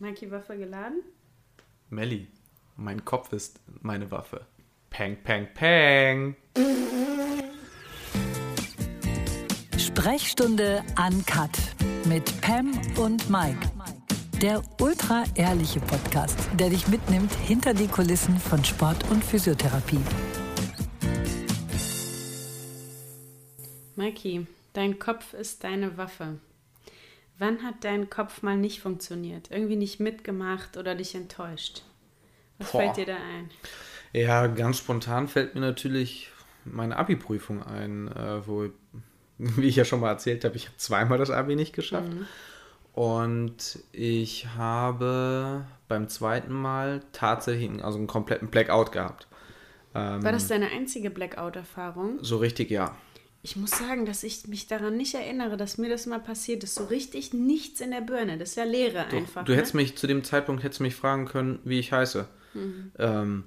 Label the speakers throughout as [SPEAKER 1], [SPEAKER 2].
[SPEAKER 1] Mikey Waffe geladen?
[SPEAKER 2] Melli, mein Kopf ist meine Waffe. Peng, peng, peng.
[SPEAKER 3] Sprechstunde Uncut mit Pam und Mike. Der ultra ehrliche Podcast, der dich mitnimmt hinter die Kulissen von Sport und Physiotherapie.
[SPEAKER 1] Mikey, dein Kopf ist deine Waffe. Wann hat dein Kopf mal nicht funktioniert? Irgendwie nicht mitgemacht oder dich enttäuscht? Was
[SPEAKER 2] Boah.
[SPEAKER 1] fällt dir da ein?
[SPEAKER 2] Ja, ganz spontan fällt mir natürlich meine Abi-Prüfung ein, äh, wo, wie ich ja schon mal erzählt habe, ich habe zweimal das Abi nicht geschafft. Und ich habe beim zweiten Mal tatsächlich einen- also einen kompletten Blackout gehabt. Ähm,
[SPEAKER 1] War das deine einzige Blackout-Erfahrung?
[SPEAKER 2] so richtig, ja.
[SPEAKER 1] Ich muss sagen, dass ich mich daran nicht erinnere, dass mir das mal passiert ist. So richtig nichts in der Birne. Das ist ja Leere einfach.
[SPEAKER 2] du
[SPEAKER 1] ne?
[SPEAKER 2] hättest mich zu dem Zeitpunkt hättest mich fragen können, wie ich heiße.
[SPEAKER 1] Mhm.
[SPEAKER 2] Ähm,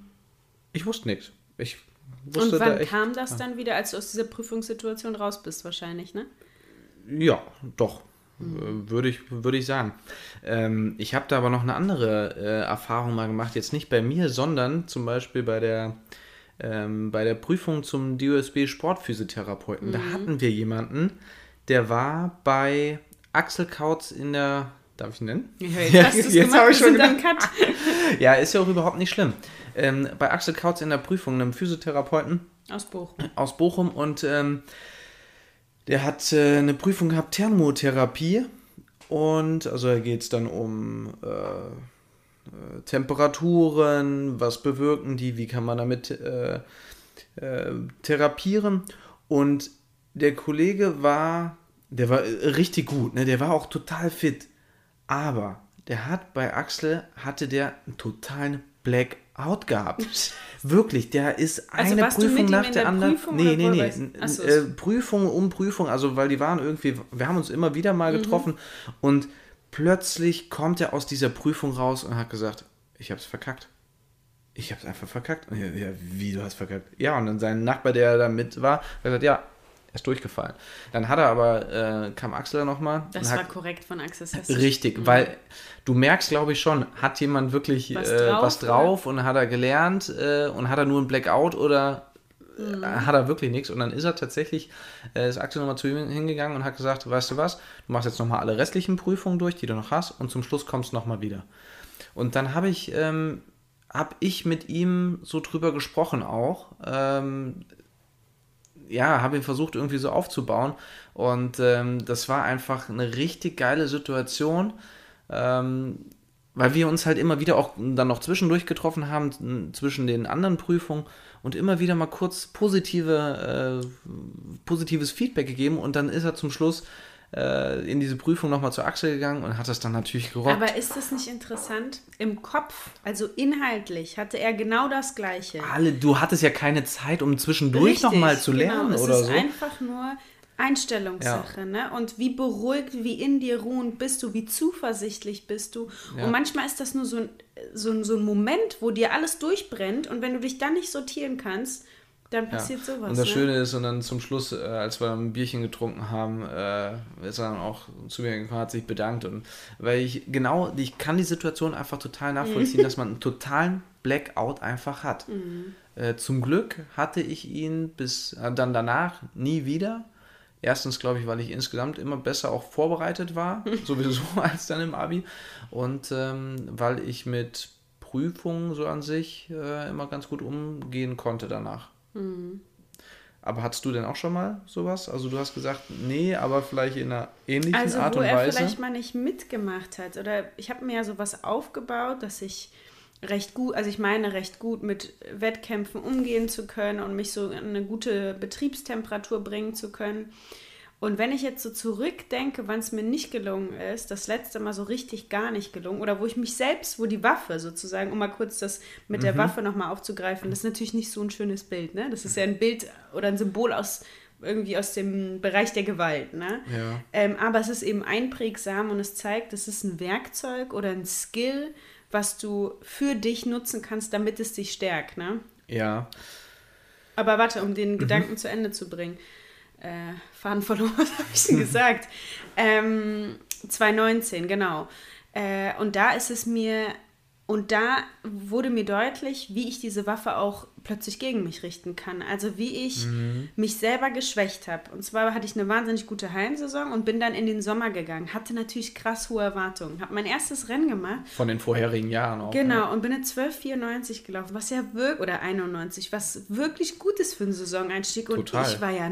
[SPEAKER 2] ich wusste nichts. Ich
[SPEAKER 1] Und
[SPEAKER 2] wusste da
[SPEAKER 1] wann
[SPEAKER 2] echt,
[SPEAKER 1] kam das dann wieder, als du aus dieser Prüfungssituation raus bist, wahrscheinlich, ne?
[SPEAKER 2] Ja, doch.
[SPEAKER 1] Mhm.
[SPEAKER 2] Würde ich, würde ich sagen. Ähm, ich habe da aber noch eine andere äh, Erfahrung mal gemacht. Jetzt nicht bei mir, sondern zum Beispiel bei der, ähm, bei der Prüfung zum DOSB Sportphysiotherapeuten. Da
[SPEAKER 1] Mhm.
[SPEAKER 2] hatten wir jemanden, der war bei Axel Kautz in der. Darf ich ihn nennen?
[SPEAKER 1] Ja, jetzt hast du's gemacht,
[SPEAKER 2] hab
[SPEAKER 1] wir sind am Cut.
[SPEAKER 2] Ja, ist ja auch überhaupt nicht schlimm. Ähm, bei Axel Kautz in der Prüfung, einem Physiotherapeuten,
[SPEAKER 1] Aus Bochum.
[SPEAKER 2] aus Bochum und ähm, der hat äh, eine Prüfung gehabt, Thermotherapie. Und also da geht es dann um äh, äh, Temperaturen, was bewirken die, wie kann man damit äh, äh, therapieren. Und der Kollege war, der war äh, richtig gut, ne? der war auch total fit. Aber der hat bei Axel, hatte der einen totalen Blackout gehabt. Wirklich, der ist
[SPEAKER 1] Also
[SPEAKER 2] eine
[SPEAKER 1] mit
[SPEAKER 2] Prüfung nach der
[SPEAKER 1] der
[SPEAKER 2] anderen.
[SPEAKER 1] Prüfung
[SPEAKER 2] nee, nee, nee.
[SPEAKER 1] warst du?
[SPEAKER 2] N-
[SPEAKER 1] Ach so,
[SPEAKER 2] äh, Prüfung um Prüfung, also weil die waren irgendwie, wir haben uns immer wieder mal
[SPEAKER 1] Mhm.
[SPEAKER 2] getroffen und plötzlich kommt er aus dieser Prüfung raus und hat gesagt, ich hab's verkackt. Ich hab's einfach verkackt. Und ja, ja, wie, du hast verkackt? Ja, und dann sein Nachbar, der da mit war, hat gesagt, ja, er ist durchgefallen. Dann hat er aber, äh, kam Axel da nochmal.
[SPEAKER 1] Das war
[SPEAKER 2] hat,
[SPEAKER 1] korrekt von Axel Hess.
[SPEAKER 2] Richtig, weil du merkst, glaube ich schon, hat jemand wirklich
[SPEAKER 1] Was
[SPEAKER 2] was,
[SPEAKER 1] drauf,
[SPEAKER 2] äh, was drauf und hat er gelernt äh, und hat er nur einen Blackout oder äh, hat er wirklich nichts. Und dann ist er tatsächlich, äh, ist Axel nochmal zu ihm hingegangen und hat gesagt, weißt du was, du machst jetzt nochmal alle restlichen Prüfungen durch, die du noch hast und zum Schluss kommst du nochmal wieder. Und dann habe ich, ähm, habe ich mit ihm so drüber gesprochen auch, ähm, ja, habe ihn versucht irgendwie so aufzubauen. Und ähm, das war einfach eine richtig geile Situation, ähm, weil wir uns halt immer wieder auch dann noch zwischendurch getroffen haben, zwischen den anderen Prüfungen und immer wieder mal kurz positive, äh, positives Feedback gegeben und dann ist er zum Schluss äh, in diese Prüfung nochmal zu Axel gegangen und hat das dann natürlich gerockt.
[SPEAKER 1] Aber ist das nicht interessant? Im Kopf, also inhaltlich, hatte er genau das Gleiche.
[SPEAKER 2] Alle, du hattest ja keine Zeit, um zwischendurch nochmal zu lernen
[SPEAKER 1] genau.
[SPEAKER 2] oder
[SPEAKER 1] es ist
[SPEAKER 2] so.
[SPEAKER 1] einfach nur Einstellungssache, ne? Und wie beruhigt, wie in dir ruhend bist du, wie zuversichtlich bist du.
[SPEAKER 2] Ja.
[SPEAKER 1] Und manchmal ist das nur so ein, so, ein, so ein Moment, wo dir alles durchbrennt und wenn du dich dann nicht sortieren kannst, dann passiert sowas.
[SPEAKER 2] Und das
[SPEAKER 1] ne?
[SPEAKER 2] Schöne ist, und dann zum Schluss, äh, als wir ein Bierchen getrunken haben, äh, ist er dann auch zu mir gekommen, hat sich bedankt. Und weil ich genau, ich kann die Situation einfach total nachvollziehen, dass man einen totalen Blackout einfach hat. Äh, zum Glück hatte ich ihn bis äh, dann danach nie wieder. Erstens, glaube ich, weil ich insgesamt immer besser auch vorbereitet war, sowieso als dann im Abi. Und ähm, weil ich mit Prüfungen so an sich äh, immer ganz gut umgehen konnte danach. Aber hattest du denn auch schon mal sowas? Also du hast gesagt, nee, aber vielleicht in einer ähnlichen
[SPEAKER 1] Also,
[SPEAKER 2] Art
[SPEAKER 1] wo
[SPEAKER 2] und
[SPEAKER 1] er
[SPEAKER 2] Weise.
[SPEAKER 1] vielleicht mal nicht mitgemacht hat. Oder ich habe mir ja sowas aufgebaut, dass ich recht gut, also ich meine recht gut mit Wettkämpfen umgehen zu können und mich so in eine gute Betriebstemperatur bringen zu können. Und wenn ich jetzt so zurückdenke, wann es mir nicht gelungen ist, das letzte Mal so richtig gar nicht gelungen, oder wo ich mich selbst, wo die Waffe sozusagen, um mal kurz das mit
[SPEAKER 2] Mhm.
[SPEAKER 1] der Waffe nochmal aufzugreifen, das ist natürlich nicht so ein schönes Bild, ne? Das ist ja ein Bild oder ein Symbol aus irgendwie aus dem Bereich der Gewalt, ne?
[SPEAKER 2] Ja.
[SPEAKER 1] Ähm, aber es ist eben einprägsam und es zeigt, es ist ein Werkzeug oder ein Skill, was du für dich nutzen kannst, damit es dich stärkt, ne?
[SPEAKER 2] Ja,
[SPEAKER 1] Aber warte, um
[SPEAKER 2] Mhm.
[SPEAKER 1] den Gedanken zu Ende zu bringen. Äh, Faden verloren, was habe ich denn gesagt? Ähm, 2019, genau. Äh, und da ist es mir, und da wurde mir deutlich, wie ich diese Waffe auch plötzlich gegen mich richten kann. Also wie ich mhm. mich selber geschwächt habe. Und zwar hatte ich eine wahnsinnig gute Heimsaison und bin dann in den Sommer gegangen. Hatte natürlich krass hohe Erwartungen. Habe mein erstes Rennen gemacht.
[SPEAKER 2] Von den vorherigen Jahren auch.
[SPEAKER 1] Genau, ja. und bin in 12,94 gelaufen, was ja wirklich, oder 91, was wirklich gut ist für einen Saisoneinstieg. Und Total. ich war ja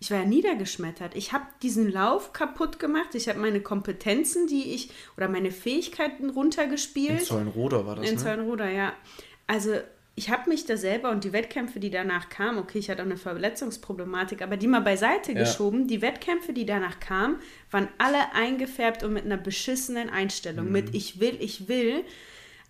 [SPEAKER 1] ich war ja niedergeschmettert. Ich habe diesen Lauf kaputt gemacht. Ich habe meine Kompetenzen, die ich, oder meine Fähigkeiten runtergespielt. In
[SPEAKER 2] Zollenroder war das,
[SPEAKER 1] In ne? Zollenroder, ja. Also ich habe mich da selber und die Wettkämpfe, die danach kamen, okay, ich hatte auch eine Verletzungsproblematik, aber die mal beiseite ja. geschoben, die Wettkämpfe, die danach kamen, waren alle eingefärbt und mit einer beschissenen Einstellung. Mhm. Mit ich will, ich will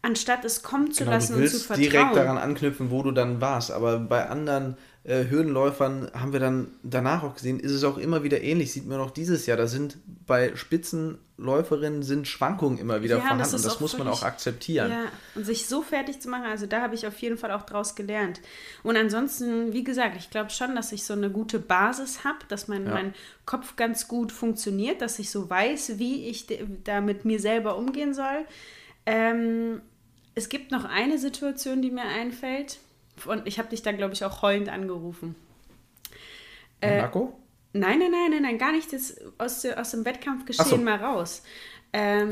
[SPEAKER 1] anstatt es kommen zu genau, lassen
[SPEAKER 2] und zu vertrauen. direkt daran anknüpfen, wo du dann warst. Aber bei anderen äh, Hürdenläufern haben wir dann danach auch gesehen, ist es auch immer wieder ähnlich. Sieht man auch dieses Jahr. Da sind bei Spitzenläuferinnen sind Schwankungen immer wieder ja, vorhanden. Das, und das muss man auch akzeptieren.
[SPEAKER 1] Ja, und sich so fertig zu machen, also da habe ich auf jeden Fall auch draus gelernt. Und ansonsten, wie gesagt, ich glaube schon, dass ich so eine gute Basis habe, dass mein, ja. mein Kopf ganz gut funktioniert, dass ich so weiß, wie ich da mit mir selber umgehen soll. Ähm, es gibt noch eine Situation, die mir einfällt und ich habe dich da, glaube ich, auch heulend angerufen.
[SPEAKER 2] Monaco?
[SPEAKER 1] Äh, nein, nein, nein, nein, nein, gar nicht das aus, aus dem Wettkampfgeschehen so. mal raus. Ähm,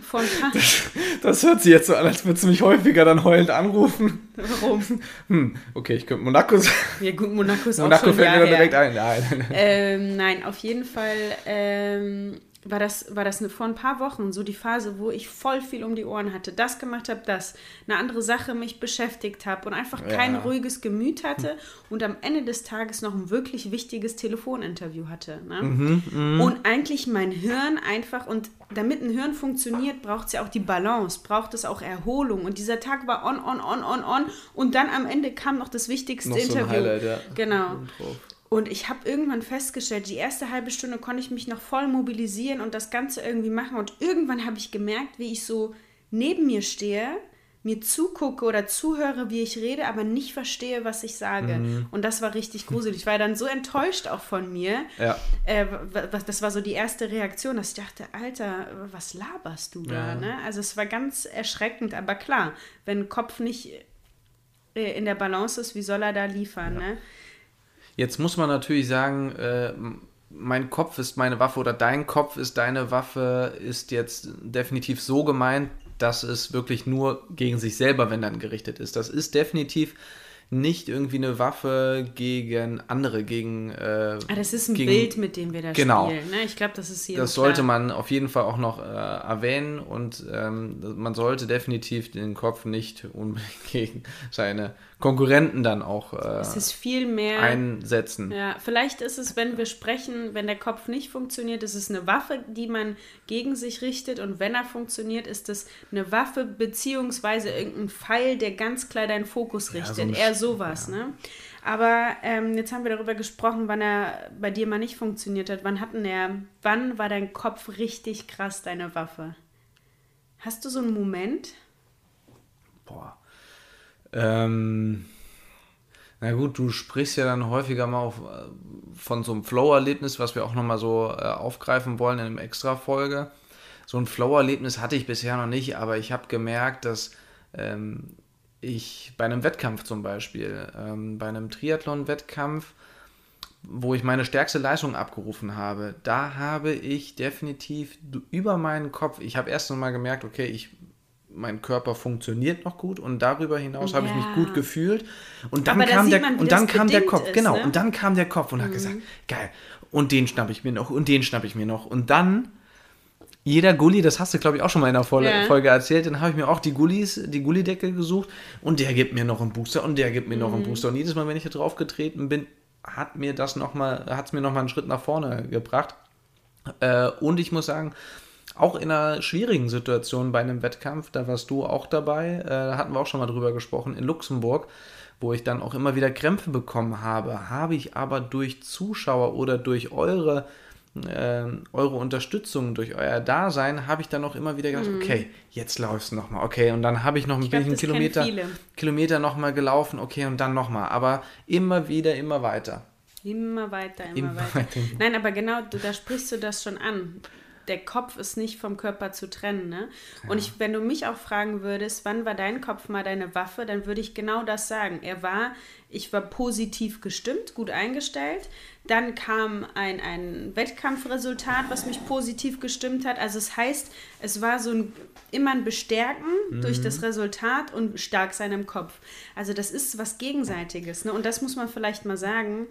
[SPEAKER 2] von das, das, hört sich jetzt so an, als würdest du mich häufiger dann heulend anrufen.
[SPEAKER 1] Warum?
[SPEAKER 2] Hm, okay, ich könnte Monaco sagen.
[SPEAKER 1] Ja gut, Monaco ist
[SPEAKER 2] Monaco
[SPEAKER 1] auch schon
[SPEAKER 2] fällt mir dann direkt ein. Nein.
[SPEAKER 1] Ähm, nein, auf jeden Fall ähm, war das, war das eine, vor ein paar Wochen so die Phase, wo ich voll viel um die Ohren hatte, das gemacht habe, das, eine andere Sache mich beschäftigt habe und einfach kein ja. ruhiges Gemüt hatte und am Ende des Tages noch ein wirklich wichtiges Telefoninterview hatte. Ne? Mhm, mh. Und eigentlich mein Hirn einfach, und damit ein Hirn funktioniert, braucht es ja auch die Balance, braucht es auch Erholung. Und dieser Tag war on, on, on, on, on. Und dann am Ende kam noch das wichtigste noch Interview. So ein Highlight, ja. Genau. Und ich habe irgendwann festgestellt, die erste halbe Stunde konnte ich mich noch voll mobilisieren und das Ganze irgendwie machen. Und irgendwann habe ich gemerkt, wie ich so neben mir stehe, mir zugucke oder zuhöre, wie ich rede, aber nicht verstehe, was ich sage. Mhm. Und das war richtig gruselig. Ich war dann so enttäuscht auch von mir. Ja. Äh, das war so die erste Reaktion, dass ich dachte, Alter, was laberst du da? Ja. Ne? Also es war ganz erschreckend, aber klar, wenn Kopf nicht äh, in der Balance ist, wie soll er da liefern? Ja. Ne?
[SPEAKER 2] Jetzt muss man natürlich sagen, äh, mein Kopf ist meine Waffe oder dein Kopf ist deine Waffe, ist jetzt definitiv so gemeint, dass es wirklich nur gegen sich selber, wenn dann gerichtet ist. Das ist definitiv nicht irgendwie eine Waffe gegen andere, gegen. Äh,
[SPEAKER 1] ah, das ist ein
[SPEAKER 2] gegen,
[SPEAKER 1] Bild, mit dem wir da
[SPEAKER 2] genau.
[SPEAKER 1] spielen. Ne? Ich glaube, das ist hier.
[SPEAKER 2] Das sollte man auf jeden Fall auch noch äh, erwähnen und ähm, man sollte definitiv den Kopf nicht unbedingt gegen seine Konkurrenten dann auch äh,
[SPEAKER 1] es ist viel mehr,
[SPEAKER 2] einsetzen.
[SPEAKER 1] Ja, vielleicht ist es, wenn wir sprechen, wenn der Kopf nicht funktioniert, ist es eine Waffe, die man gegen sich richtet und wenn er funktioniert, ist es eine Waffe beziehungsweise irgendein Pfeil, der ganz klar deinen Fokus richtet. Ja, so Eher sowas, ja. ne? Aber ähm, jetzt haben wir darüber gesprochen, wann er bei dir mal nicht funktioniert hat. Wann hatten er, wann war dein Kopf richtig krass deine Waffe? Hast du so einen Moment?
[SPEAKER 2] Boah. Ähm, na gut, du sprichst ja dann häufiger mal auf, äh, von so einem Flow-Erlebnis, was wir auch nochmal so äh, aufgreifen wollen in einer Extra-Folge. So ein Flow-Erlebnis hatte ich bisher noch nicht, aber ich habe gemerkt, dass ähm, ich bei einem Wettkampf zum Beispiel, ähm, bei einem Triathlon-Wettkampf, wo ich meine stärkste Leistung abgerufen habe, da habe ich definitiv über meinen Kopf, ich habe erst einmal gemerkt, okay, ich mein Körper funktioniert noch gut und darüber hinaus ja. habe ich mich gut gefühlt und dann Aber kam da der man, und dann kam der Kopf ist, genau ne? und dann kam der Kopf und mhm. hat gesagt geil und den schnapp ich mir noch und den schnapp ich mir noch und dann jeder Gully, das hast du glaube ich auch schon mal in der Folge, ja. Folge erzählt, dann habe ich mir auch die Gullis, die Gullidecke gesucht und der gibt mir noch einen Booster und der gibt mir mhm. noch einen mhm. Booster und jedes Mal, wenn ich da drauf getreten bin, hat mir das noch mal, hat es mir noch mal einen Schritt nach vorne gebracht äh, und ich muss sagen, auch in einer schwierigen Situation bei einem Wettkampf, da warst du auch dabei, äh, da hatten wir auch schon mal drüber gesprochen, in Luxemburg, wo ich dann auch immer wieder Krämpfe bekommen habe, habe ich aber durch Zuschauer oder durch eure, äh, eure Unterstützung, durch euer Dasein, habe ich dann auch immer wieder gedacht, mhm. okay, jetzt laufst du nochmal, okay, und dann habe ich noch ein bisschen Kilometer, Kilometer nochmal gelaufen, okay, und dann nochmal, aber immer wieder, immer weiter.
[SPEAKER 1] Immer weiter, immer, immer weiter. weiter. Nein, aber genau, da sprichst du das schon an der Kopf ist nicht vom Körper zu trennen. Ne? Und ich, wenn du mich auch fragen würdest, wann war dein Kopf mal deine Waffe, dann würde ich genau das sagen. Er war, ich war positiv gestimmt, gut eingestellt. Dann kam ein, ein Wettkampfresultat, was mich positiv gestimmt hat. Also es heißt, es war so ein immer ein Bestärken mhm. durch das Resultat und stark sein im Kopf. Also das ist was Gegenseitiges. Ne? Und das muss man vielleicht mal sagen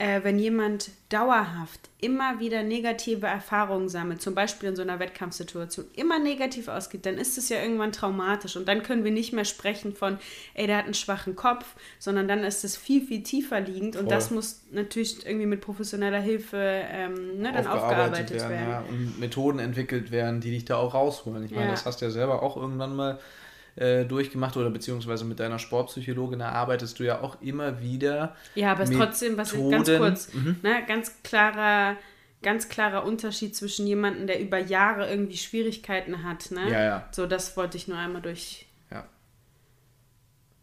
[SPEAKER 1] äh, wenn jemand dauerhaft immer wieder negative Erfahrungen sammelt, zum Beispiel in so einer Wettkampfsituation, immer negativ ausgeht, dann ist es ja irgendwann traumatisch und dann können wir nicht mehr sprechen von, ey, der hat einen schwachen Kopf, sondern dann ist es viel, viel tiefer liegend und das muss natürlich irgendwie mit professioneller Hilfe ähm, ne, dann aufgearbeitet,
[SPEAKER 2] werden. werden. Ja, und Methoden entwickelt werden, die dich da auch rausholen. Ich meine, ja. das hast du ja selber auch irgendwann mal äh, durchgemacht oder beziehungsweise mit deiner Sportpsychologin erarbeitest du ja auch immer wieder.
[SPEAKER 1] Ja, aber es ist trotzdem, was ich ganz kurz, mhm. ne, ganz klarer, ganz klarer Unterschied zwischen jemandem, der über Jahre irgendwie Schwierigkeiten hat. Ne?
[SPEAKER 2] Ja, ja.
[SPEAKER 1] So, das wollte ich nur einmal durch.
[SPEAKER 2] Ja.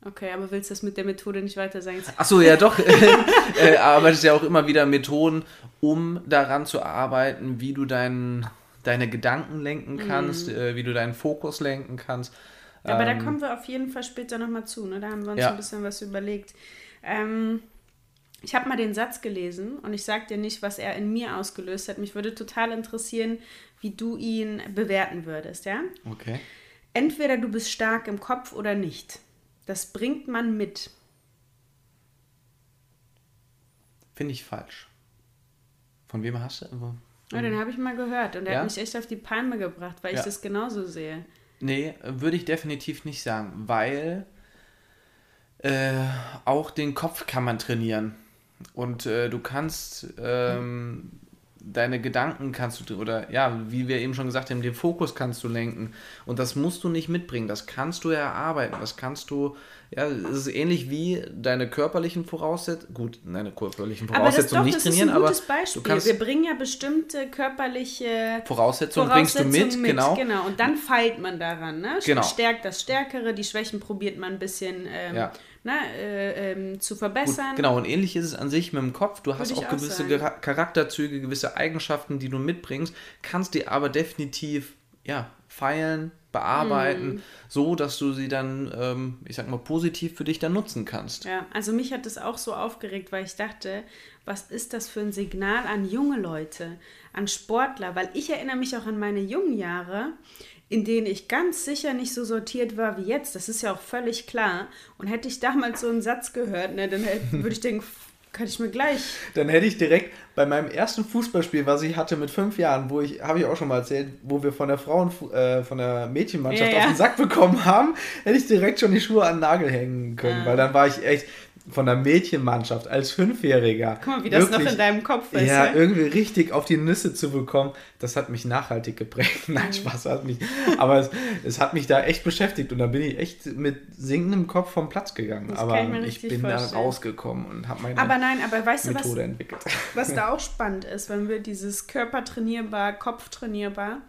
[SPEAKER 1] Okay, aber willst du das mit der Methode nicht weiter sagen?
[SPEAKER 2] Achso, ja doch. äh, arbeitest ja auch immer wieder Methoden, um daran zu arbeiten, wie du deinen deine Gedanken lenken kannst, mm. äh, wie du deinen Fokus lenken kannst.
[SPEAKER 1] Aber ähm, da kommen wir auf jeden Fall später nochmal zu. Ne? Da haben wir uns ja. ein bisschen was überlegt. Ähm, ich habe mal den Satz gelesen und ich sage dir nicht, was er in mir ausgelöst hat. Mich würde total interessieren, wie du ihn bewerten würdest. Ja?
[SPEAKER 2] Okay.
[SPEAKER 1] Entweder du bist stark im Kopf oder nicht. Das bringt man mit.
[SPEAKER 2] Finde ich falsch. Von wem hast du?
[SPEAKER 1] Ja, den habe ich mal gehört und der ja? hat mich echt auf die Palme gebracht, weil ja. ich das genauso sehe.
[SPEAKER 2] Nee, würde ich definitiv nicht sagen, weil äh, auch den Kopf kann man trainieren. Und äh, du kannst ähm, deine Gedanken kannst du, oder ja, wie wir eben schon gesagt haben, den Fokus kannst du lenken. Und das musst du nicht mitbringen. Das kannst du erarbeiten. Das kannst du, ja, es ist ähnlich wie deine körperlichen Voraussetzungen. Gut, deine körperlichen Voraussetzungen nicht trainieren, aber. Das ist ein gutes
[SPEAKER 1] Beispiel. Kannst, wir bringen ja bestimmte körperliche
[SPEAKER 2] Voraussetzungen, Voraussetzungen bringst du mit, mit, genau.
[SPEAKER 1] Genau, und dann feilt man daran, ne?
[SPEAKER 2] Genau.
[SPEAKER 1] Stärkt das Stärkere, die Schwächen probiert man ein bisschen. Ähm, ja ne, äh, ähm, zu verbessern. Gut,
[SPEAKER 2] genau, und ähnlich ist es an sich mit dem Kopf. Du hast auch, auch gewisse sagen. Charakterzüge, gewisse Eigenschaften, die du mitbringst, kannst die aber definitiv ja, feilen, bearbeiten, mm. so dass du sie dann, ähm, ich sag mal, positiv für dich dann nutzen kannst.
[SPEAKER 1] Ja, also mich hat das auch so aufgeregt, weil ich dachte, was ist das für ein Signal an junge Leute, an Sportler? Weil ich erinnere mich auch an meine jungen Jahre in denen ich ganz sicher nicht so sortiert war wie jetzt. Das ist ja auch völlig klar. Und hätte ich damals so einen Satz gehört, ne, dann würde ich denken, kann ich mir gleich.
[SPEAKER 2] Dann hätte ich direkt bei meinem ersten Fußballspiel, was ich hatte mit fünf Jahren, wo ich, habe ich auch schon mal erzählt, wo wir von der Frauen, äh, von der Mädchenmannschaft ja, ja. auf den Sack bekommen haben, hätte ich direkt schon die Schuhe an den Nagel hängen können, ja. weil dann war ich echt, von der Mädchenmannschaft als Fünfjähriger.
[SPEAKER 1] Guck mal, wie das wirklich, noch in deinem Kopf ist.
[SPEAKER 2] Ja, irgendwie richtig auf die Nüsse zu bekommen, das hat mich nachhaltig geprägt. Nein, mhm. Spaß hat mich. Aber es, es, hat mich da echt beschäftigt und da bin ich echt mit sinkendem Kopf vom Platz gegangen. Das aber ich, ich bin vorstellen. da rausgekommen und habe meine
[SPEAKER 1] aber nein, aber weißt
[SPEAKER 2] Methode
[SPEAKER 1] du, was,
[SPEAKER 2] entwickelt.
[SPEAKER 1] Was da auch spannend ist, wenn wir dieses Körper trainierbar, Kopf trainierbar,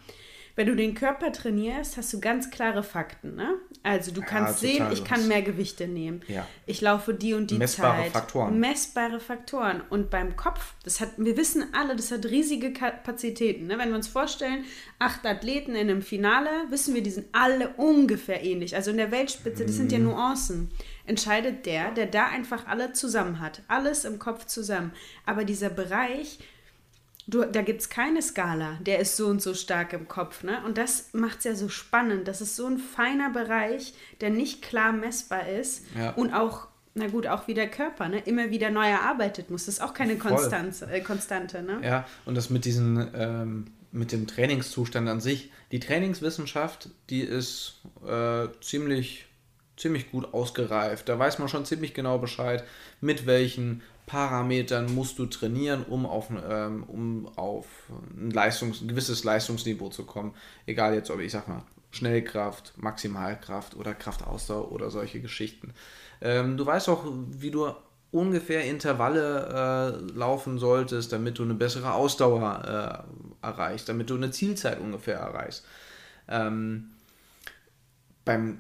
[SPEAKER 1] wenn du den Körper trainierst, hast du ganz klare Fakten. Ne? Also du kannst ja, sehen, ich kann mehr Gewichte nehmen.
[SPEAKER 2] Ja.
[SPEAKER 1] Ich laufe die und die
[SPEAKER 2] Messbare
[SPEAKER 1] Zeit.
[SPEAKER 2] Faktoren.
[SPEAKER 1] Messbare Faktoren. Und beim Kopf, das hat, wir wissen alle, das hat riesige Kapazitäten. Ne? Wenn wir uns vorstellen, acht Athleten in einem Finale, wissen wir, die sind alle ungefähr ähnlich. Also in der Weltspitze, das sind ja mhm. Nuancen. Entscheidet der, der da einfach alle zusammen hat. Alles im Kopf zusammen. Aber dieser Bereich, Du, da gibt es keine Skala, der ist so und so stark im Kopf. Ne? Und das macht es ja so spannend. Das ist so ein feiner Bereich, der nicht klar messbar ist
[SPEAKER 2] ja.
[SPEAKER 1] und auch, na gut, auch wie der Körper, ne? immer wieder neu erarbeitet muss. Das ist auch keine Konstanz, äh, Konstante. Ne?
[SPEAKER 2] Ja, und das mit diesen, ähm, mit dem Trainingszustand an sich. Die Trainingswissenschaft, die ist äh, ziemlich, ziemlich gut ausgereift. Da weiß man schon ziemlich genau Bescheid, mit welchen Parametern musst du trainieren, um auf, ähm, um auf ein, Leistungs-, ein gewisses Leistungsniveau zu kommen. Egal jetzt, ob ich sag mal Schnellkraft, Maximalkraft oder Kraftausdauer oder solche Geschichten. Ähm, du weißt auch, wie du ungefähr Intervalle äh, laufen solltest, damit du eine bessere Ausdauer äh, erreichst, damit du eine Zielzeit ungefähr erreichst. Ähm, beim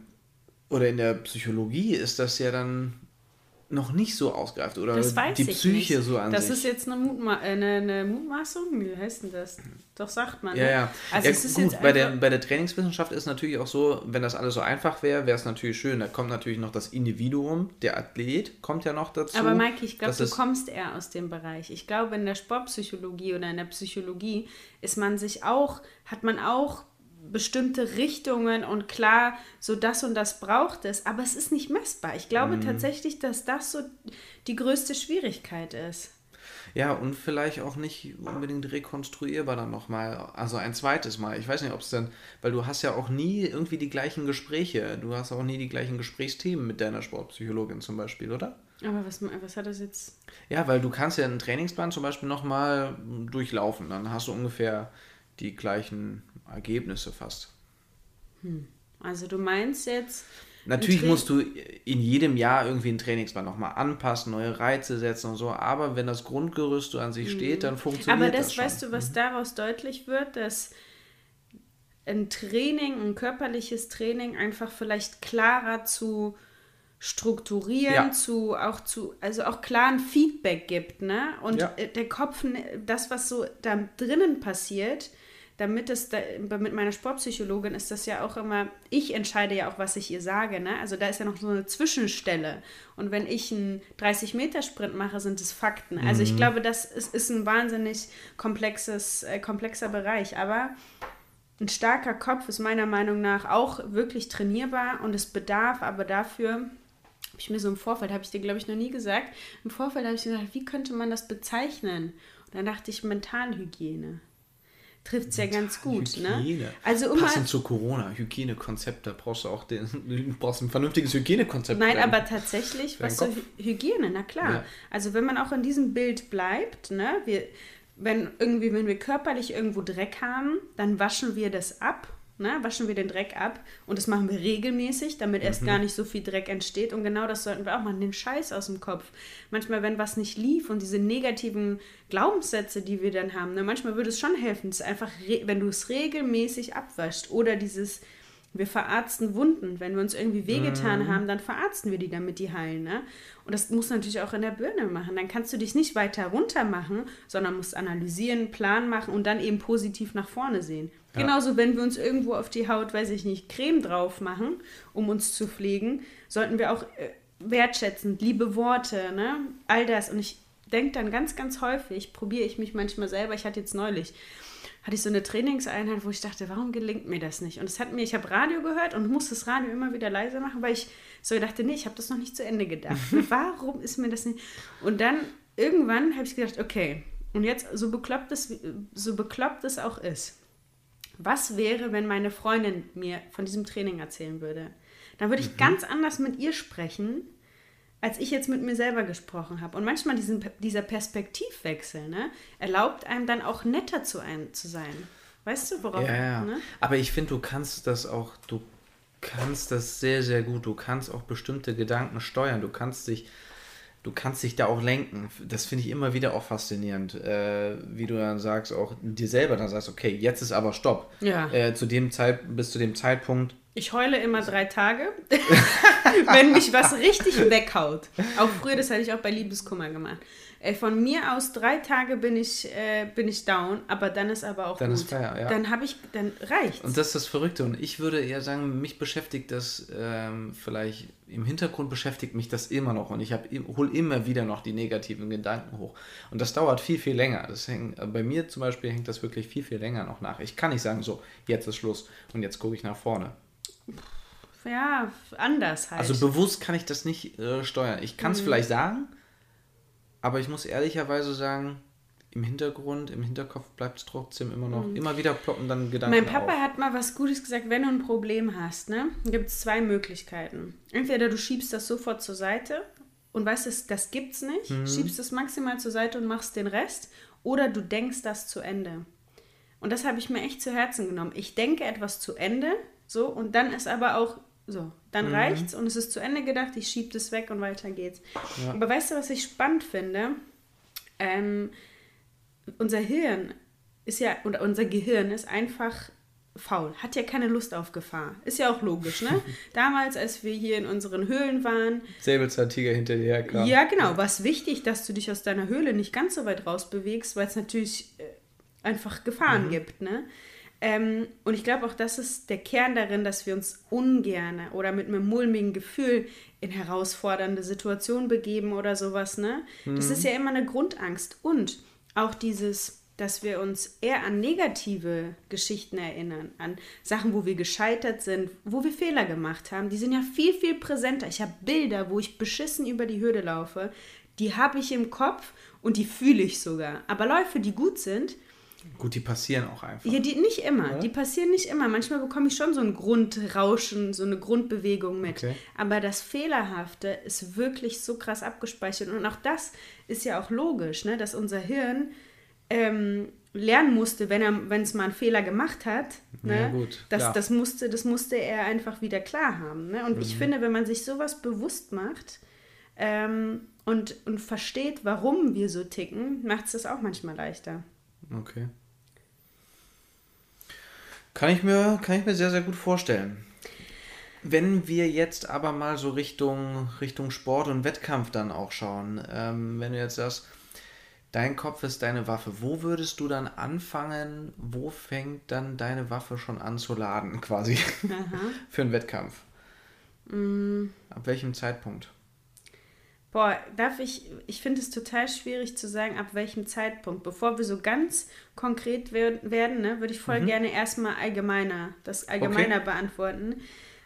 [SPEAKER 2] oder in der Psychologie ist das ja dann noch nicht so ausgereift oder
[SPEAKER 1] Das weiß
[SPEAKER 2] die Psyche
[SPEAKER 1] nicht.
[SPEAKER 2] so an
[SPEAKER 1] Das
[SPEAKER 2] sich.
[SPEAKER 1] ist jetzt eine, Mutma äh, eine, eine Mutmaßung? Wie heißt denn das? Doch, sagt man.
[SPEAKER 2] Ja,
[SPEAKER 1] ne?
[SPEAKER 2] ja.
[SPEAKER 1] Also
[SPEAKER 2] ja
[SPEAKER 1] es ist
[SPEAKER 2] gut,
[SPEAKER 1] jetzt
[SPEAKER 2] bei, der, bei der Trainingswissenschaft ist natürlich auch so, wenn das alles so einfach wäre, wäre es natürlich schön. Da kommt natürlich noch das Individuum, der Athlet kommt ja noch dazu.
[SPEAKER 1] Aber Maike, ich glaube,
[SPEAKER 2] Das
[SPEAKER 1] du kommst eher aus dem Bereich. Ich glaube, in der Sportpsychologie oder in der Psychologie ist man sich auch, hat man auch bestimmte Richtungen und klar, so das und das braucht es, aber es ist nicht messbar. Ich glaube
[SPEAKER 2] Mhm.
[SPEAKER 1] tatsächlich, dass das so die größte Schwierigkeit ist.
[SPEAKER 2] Ja, und vielleicht auch nicht unbedingt rekonstruierbar dann nochmal. Also ein zweites Mal. Ich weiß nicht, ob es dann, weil du hast ja auch nie irgendwie die gleichen Gespräche. Du hast auch nie die gleichen Gesprächsthemen mit deiner Sportpsychologin zum Beispiel, oder?
[SPEAKER 1] Aber was, was hat das jetzt?
[SPEAKER 2] Ja, weil du kannst ja einen Trainingsplan zum Beispiel nochmal durchlaufen. Dann hast du ungefähr die gleichen Ergebnisse fast.
[SPEAKER 1] Also du meinst jetzt,
[SPEAKER 2] Natürlich musst du in jedem Jahr irgendwie einen Trainingsplan nochmal anpassen, neue Reize setzen und so, aber wenn das Grundgerüst so an sich steht, dann funktioniert
[SPEAKER 1] Mhm. Aber das,
[SPEAKER 2] das schon.
[SPEAKER 1] weißt du, was daraus deutlich wird, dass ein Training, ein körperliches Training einfach vielleicht klarer zu strukturieren,
[SPEAKER 2] Ja.
[SPEAKER 1] zu auch zu, also auch klaren Feedback gibt, ne? Und
[SPEAKER 2] Ja.
[SPEAKER 1] der Kopf, ne, das, was so da drinnen passiert, damit es da, mit meiner Sportpsychologin ist das ja auch immer, ich entscheide ja auch, was ich ihr sage, ne? Also da ist ja noch so eine Zwischenstelle. Und wenn ich einen 30-Meter-Sprint mache, sind es Fakten. Also ich glaube, das ist, ist ein wahnsinnig komplexes, äh, komplexer Bereich. Aber ein starker Kopf ist meiner Meinung nach auch wirklich trainierbar und es bedarf aber dafür, habe ich mir so im Vorfeld, habe ich dir glaube ich noch nie gesagt, im Vorfeld habe ich gesagt, wie könnte man das bezeichnen? Und dann dachte ich, Mentalhygiene. Trifft es ja ganz gut, ne?
[SPEAKER 2] Hygiene.
[SPEAKER 1] Also immer,
[SPEAKER 2] Passend zu Corona, Hygienekonzept, da brauchst du auch den, du brauchst ein vernünftiges Hygienekonzept.
[SPEAKER 1] Nein, aber tatsächlich, was so Hygiene, na klar.
[SPEAKER 2] Ja.
[SPEAKER 1] Also wenn man auch in diesem Bild bleibt, ne, wir, wenn irgendwie, wenn wir körperlich irgendwo Dreck haben, dann waschen wir das ab, ne, waschen wir den Dreck ab und das machen wir regelmäßig, damit erst
[SPEAKER 2] Mhm.
[SPEAKER 1] gar nicht so viel Dreck entsteht und genau das sollten wir auch machen, den Scheiß aus dem Kopf. Manchmal, wenn was nicht lief und diese negativen Glaubenssätze, die wir dann haben, ne, manchmal würde es schon helfen, es einfach, wenn du es regelmäßig abwäschst oder dieses wir verarzten Wunden. Wenn wir uns irgendwie wehgetan
[SPEAKER 2] Mhm.
[SPEAKER 1] haben, dann verarzten wir die, damit die heilen. Ne? Und das musst du natürlich auch in der Birne machen. Dann kannst du dich nicht weiter runter machen, sondern musst analysieren, Plan machen und dann eben positiv nach vorne sehen.
[SPEAKER 2] Ja.
[SPEAKER 1] Genauso, wenn wir uns irgendwo auf die Haut, weiß ich nicht, Creme drauf machen, um uns zu pflegen, sollten wir auch äh, wertschätzend, liebe Worte, ne? all das. Und ich denke dann ganz, ganz häufig, probiere ich mich manchmal selber. Ich hatte jetzt neulich hatte ich so eine Trainingseinheit, wo ich dachte, warum gelingt mir das nicht? Und es hat mir, ich habe Radio gehört und musste das Radio immer wieder leiser machen, weil ich so dachte, nee, ich habe das noch nicht zu Ende gedacht. warum ist mir das nicht? Und dann irgendwann habe ich gedacht, okay, und jetzt so bekloppt es, so bekloppt es auch ist. Was wäre, wenn meine Freundin mir von diesem Training erzählen würde? Dann würde ich ganz anders mit ihr sprechen, als ich jetzt mit mir selber gesprochen habe. Und manchmal diesen, dieser Perspektivwechsel ne, erlaubt einem dann auch netter zu, ein, zu sein. Weißt du, worauf?
[SPEAKER 2] Ja, ja.
[SPEAKER 1] Ne?
[SPEAKER 2] Aber ich finde, du kannst das auch, du kannst das sehr, sehr gut. Du kannst auch bestimmte Gedanken steuern. Du kannst dich, du kannst dich da auch lenken. Das finde ich immer wieder auch faszinierend, äh, wie du dann sagst, auch dir selber dann sagst, okay, jetzt ist aber Stopp.
[SPEAKER 1] Ja.
[SPEAKER 2] Äh, zu dem Zeit, bis zu dem Zeitpunkt.
[SPEAKER 1] Ich heule immer drei Tage, wenn mich was richtig weghaut. Auch früher, das hatte ich auch bei Liebeskummer gemacht. Ey, von mir aus drei Tage bin ich, äh, bin ich down, aber dann ist aber auch
[SPEAKER 2] Dann
[SPEAKER 1] gut.
[SPEAKER 2] ist Feier, ja.
[SPEAKER 1] Dann habe ich, dann reicht's.
[SPEAKER 2] Und das ist das Verrückte. Und ich würde eher sagen, mich beschäftigt das ähm, vielleicht im Hintergrund beschäftigt mich das immer noch. Und ich hole immer wieder noch die negativen Gedanken hoch. Und das dauert viel, viel länger. Das hängt, bei mir zum Beispiel hängt das wirklich viel, viel länger noch nach. Ich kann nicht sagen, so, jetzt ist Schluss und jetzt gucke ich nach vorne.
[SPEAKER 1] Ja, anders halt.
[SPEAKER 2] Also bewusst kann ich das nicht äh, steuern. Ich
[SPEAKER 1] Mhm.
[SPEAKER 2] kann es vielleicht sagen, aber ich muss ehrlicherweise sagen, im Hintergrund, im Hinterkopf bleibt es trotzdem immer noch, immer wieder ploppen dann Gedanken
[SPEAKER 1] Mhm. Mein Papa
[SPEAKER 2] auf.
[SPEAKER 1] hat mal was Gutes gesagt, wenn du ein Problem hast, ne, gibt es zwei Möglichkeiten. Entweder du schiebst das sofort zur Seite und weißt, das, das gibt's nicht,
[SPEAKER 2] Mhm.
[SPEAKER 1] schiebst es maximal zur Seite und machst den Rest, oder du denkst das zu Ende. Und das habe ich mir echt zu Herzen genommen. Ich denke etwas zu Ende, so, und dann ist aber auch so, dann
[SPEAKER 2] Mhm.
[SPEAKER 1] reicht's und es ist zu Ende gedacht, ich schiebe das weg und weiter geht's. Aber weißt du, was ich spannend finde? Ähm, unser Hirn ist ja, oder unser Gehirn ist einfach faul, hat ja keine Lust auf Gefahr. Ist ja auch logisch, ne? Damals, als wir hier in unseren Höhlen waren.
[SPEAKER 2] Säbelzahntiger hinter dir herkam.
[SPEAKER 1] Ja, genau. War es wichtig, dass du dich aus deiner Höhle nicht ganz so weit rausbewegst, weil es natürlich äh, einfach Gefahren mhm. gibt, ne? Ähm, und ich glaube auch, das ist der Kern darin, dass wir uns ungerne oder mit einem mulmigen Gefühl in herausfordernde Situationen begeben oder sowas, ne? Mhm. Das ist ja immer eine Grundangst. Und auch dieses, dass wir uns eher an negative Geschichten erinnern, an Sachen, wo wir gescheitert sind, wo wir Fehler gemacht haben, die sind ja viel, viel präsenter. Ich habe Bilder, wo ich beschissen über die Hürde laufe, die habe ich im Kopf und die fühle ich sogar. Aber Läufe, die gut sind,
[SPEAKER 2] Gut, die passieren auch einfach.
[SPEAKER 1] Ja, die nicht immer. Ja? Die passieren nicht immer. Manchmal bekomme ich schon so ein Grundrauschen, so eine Grundbewegung mit. Okay. Aber das Fehlerhafte ist wirklich so krass abgespeichert. Und auch das ist ja auch logisch, ne? dass unser Hirn ähm, lernen musste, wenn er, wenn es mal einen Fehler gemacht hat, ne? ja, gut, das, das, musste, das musste er einfach wieder klar haben. Ne? Und mhm. ich finde, wenn man sich sowas bewusst macht ähm, und, und versteht, warum wir so ticken, macht es das auch manchmal leichter.
[SPEAKER 2] Okay. Kann ich mir, kann ich mir sehr, sehr gut vorstellen. Wenn wir jetzt aber mal so Richtung, Richtung Sport und Wettkampf dann auch schauen, ähm, wenn du jetzt sagst, dein Kopf ist deine Waffe, wo würdest du dann anfangen, wo fängt dann deine Waffe schon an zu laden, quasi, für einen Wettkampf? Mm. Ab welchem Zeitpunkt?
[SPEAKER 1] Boah, darf ich, ich finde es total schwierig zu sagen, ab welchem Zeitpunkt. Bevor wir so ganz konkret werden, ne, würde ich voll mhm. gerne erstmal allgemeiner, das allgemeiner okay. beantworten.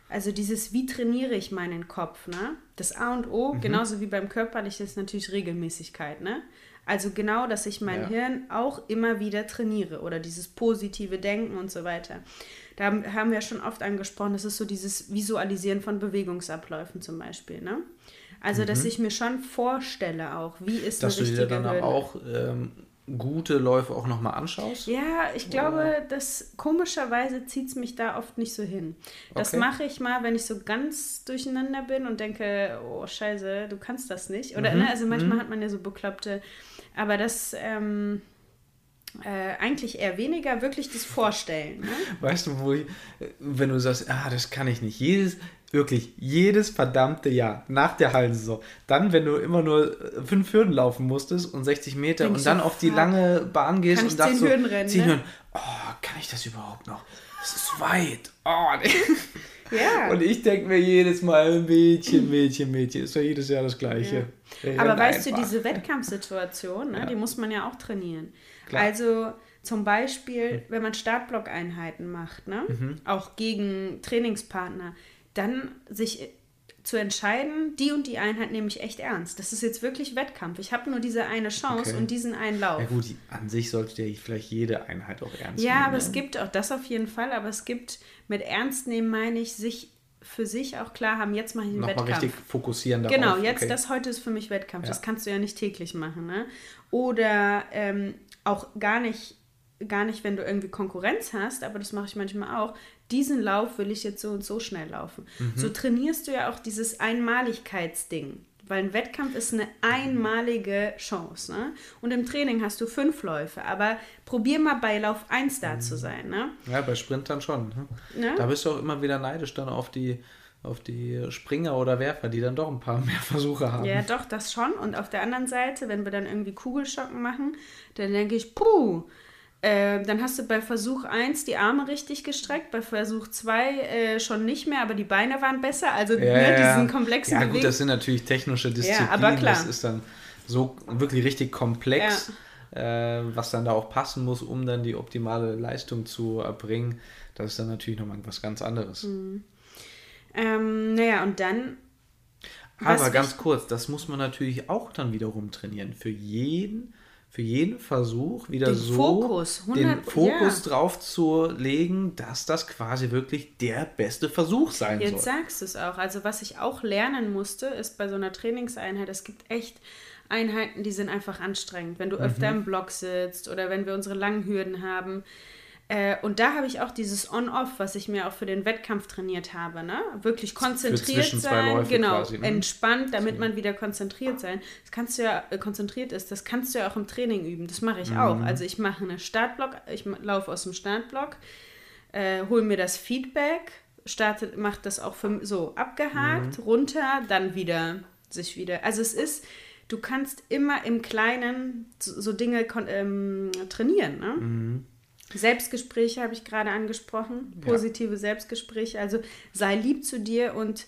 [SPEAKER 1] Also dieses, wie trainiere ich meinen Kopf, ne? Das A und O, mhm. genauso wie beim Körperlichen, ist natürlich Regelmäßigkeit, ne? Also genau, dass ich mein ja. Hirn auch immer wieder trainiere oder dieses positive Denken und so weiter. Da haben wir schon oft angesprochen, das ist so dieses Visualisieren von Bewegungsabläufen zum Beispiel, ne? Also, dass mhm. ich mir schon vorstelle auch, wie ist
[SPEAKER 2] Dass du dir dann Höhle. auch ähm, gute Läufe auch nochmal anschaust?
[SPEAKER 1] Ja, ich glaube, Oder? dass komischerweise zieht es mich da oft nicht so hin. Das okay. mache ich mal, wenn ich so ganz durcheinander bin und denke, oh scheiße, du kannst das nicht. Oder mhm. ne, also manchmal mhm. hat man ja so bekloppte, aber das ähm, äh, eigentlich eher weniger wirklich das Vorstellen. Ne?
[SPEAKER 2] Weißt du, wo ich, wenn du sagst, ah, das kann ich nicht. Jedes, wirklich, jedes verdammte Jahr nach der Hallensaison. Dann, wenn du immer nur äh, fünf Hürden laufen musstest und 60 Meter Denk und dann so, auf die lange Bahn gehst und dachtest so, Hürden rennen, zehn ne? Hürden. Oh, kann ich das überhaupt noch? Das ist weit. Oh, nee. Ja. Und ich denke mir jedes Mal, Mädchen, Mädchen, Mädchen, ist ja jedes Jahr das Gleiche.
[SPEAKER 1] Ja. Aber weißt einfach. du, diese Wettkampfsituation, ne, ja. die muss man ja auch trainieren. Klar. Also zum Beispiel, wenn man Startblock-Einheiten macht, ne? Mhm. auch gegen Trainingspartner, dann sich zu entscheiden, die und die Einheit nehme ich echt ernst. Das ist jetzt wirklich Wettkampf. Ich habe nur diese eine Chance okay. und diesen einen Lauf.
[SPEAKER 2] Ja gut, an sich sollte ja vielleicht jede Einheit auch ernst
[SPEAKER 1] ja,
[SPEAKER 2] nehmen.
[SPEAKER 1] Ja, aber ne? es gibt auch das auf jeden Fall, aber es gibt mit ernst nehmen meine ich sich für sich auch klar haben, jetzt mache ich einen Nochmal Wettkampf. richtig
[SPEAKER 2] fokussieren
[SPEAKER 1] darauf. Genau, jetzt okay. das heute ist für mich Wettkampf. Ja. Das kannst du ja nicht täglich machen. Ne? Oder ähm, auch gar nicht, gar nicht, wenn du irgendwie Konkurrenz hast, aber das mache ich manchmal auch. Diesen Lauf will ich jetzt so und so schnell laufen. Mhm. So trainierst du ja auch dieses Einmaligkeitsding. Weil ein Wettkampf ist eine einmalige Chance. Ne? Und im Training hast du fünf Läufe. Aber probier mal bei Lauf 1 da zu sein. Ne?
[SPEAKER 2] Ja, bei Sprintern schon. Ne? Ne? Da bist du auch immer wieder neidisch dann auf die, auf die Springer oder Werfer, die dann doch ein paar mehr Versuche haben.
[SPEAKER 1] Ja, doch, das schon. Und auf der anderen Seite, wenn wir dann irgendwie Kugelschocken machen, dann denke ich, puh, äh, dann hast du bei Versuch 1 die Arme richtig gestreckt, bei Versuch 2 äh, schon nicht mehr, aber die Beine waren besser. Also
[SPEAKER 2] ja, ne, diesen komplexen Ja, gut, das sind natürlich technische Disziplinen. Ja, aber klar. Das ist dann so wirklich richtig komplex, ja. äh, was dann da auch passen muss, um dann die optimale Leistung zu erbringen. Das ist dann natürlich nochmal was ganz anderes.
[SPEAKER 1] Mhm. Ähm, naja, und dann.
[SPEAKER 2] Aber ganz kurz, das muss man natürlich auch dann wiederum trainieren. Für jeden für jeden Versuch wieder den so Fokus, 100, den Fokus ja. drauf zu legen, dass das quasi wirklich der beste Versuch sein
[SPEAKER 1] Jetzt
[SPEAKER 2] soll.
[SPEAKER 1] Jetzt sagst du es auch. Also was ich auch lernen musste, ist bei so einer Trainingseinheit, es gibt echt Einheiten, die sind einfach anstrengend. Wenn du öfter mhm. im Block sitzt oder wenn wir unsere langen Hürden haben, äh, und da habe ich auch dieses On-Off, was ich mir auch für den Wettkampf trainiert habe. Ne? Wirklich konzentriert sein, genau, quasi, ne? entspannt, damit man wieder konzentriert sein. Das kannst du ja äh, konzentriert ist, das kannst du ja auch im Training üben. Das mache ich mhm. auch. Also ich mache einen Startblock, ich laufe aus dem Startblock. äh, hol mir das Feedback, startet, macht das auch für, so abgehakt,
[SPEAKER 2] Mhm.
[SPEAKER 1] runter, dann wieder sich wieder. Also es ist, du kannst immer im Kleinen so, so Dinge ähm, trainieren. Ne?
[SPEAKER 2] Mhm.
[SPEAKER 1] Selbstgespräche habe ich gerade angesprochen, positive Selbstgespräche. Also sei lieb zu dir und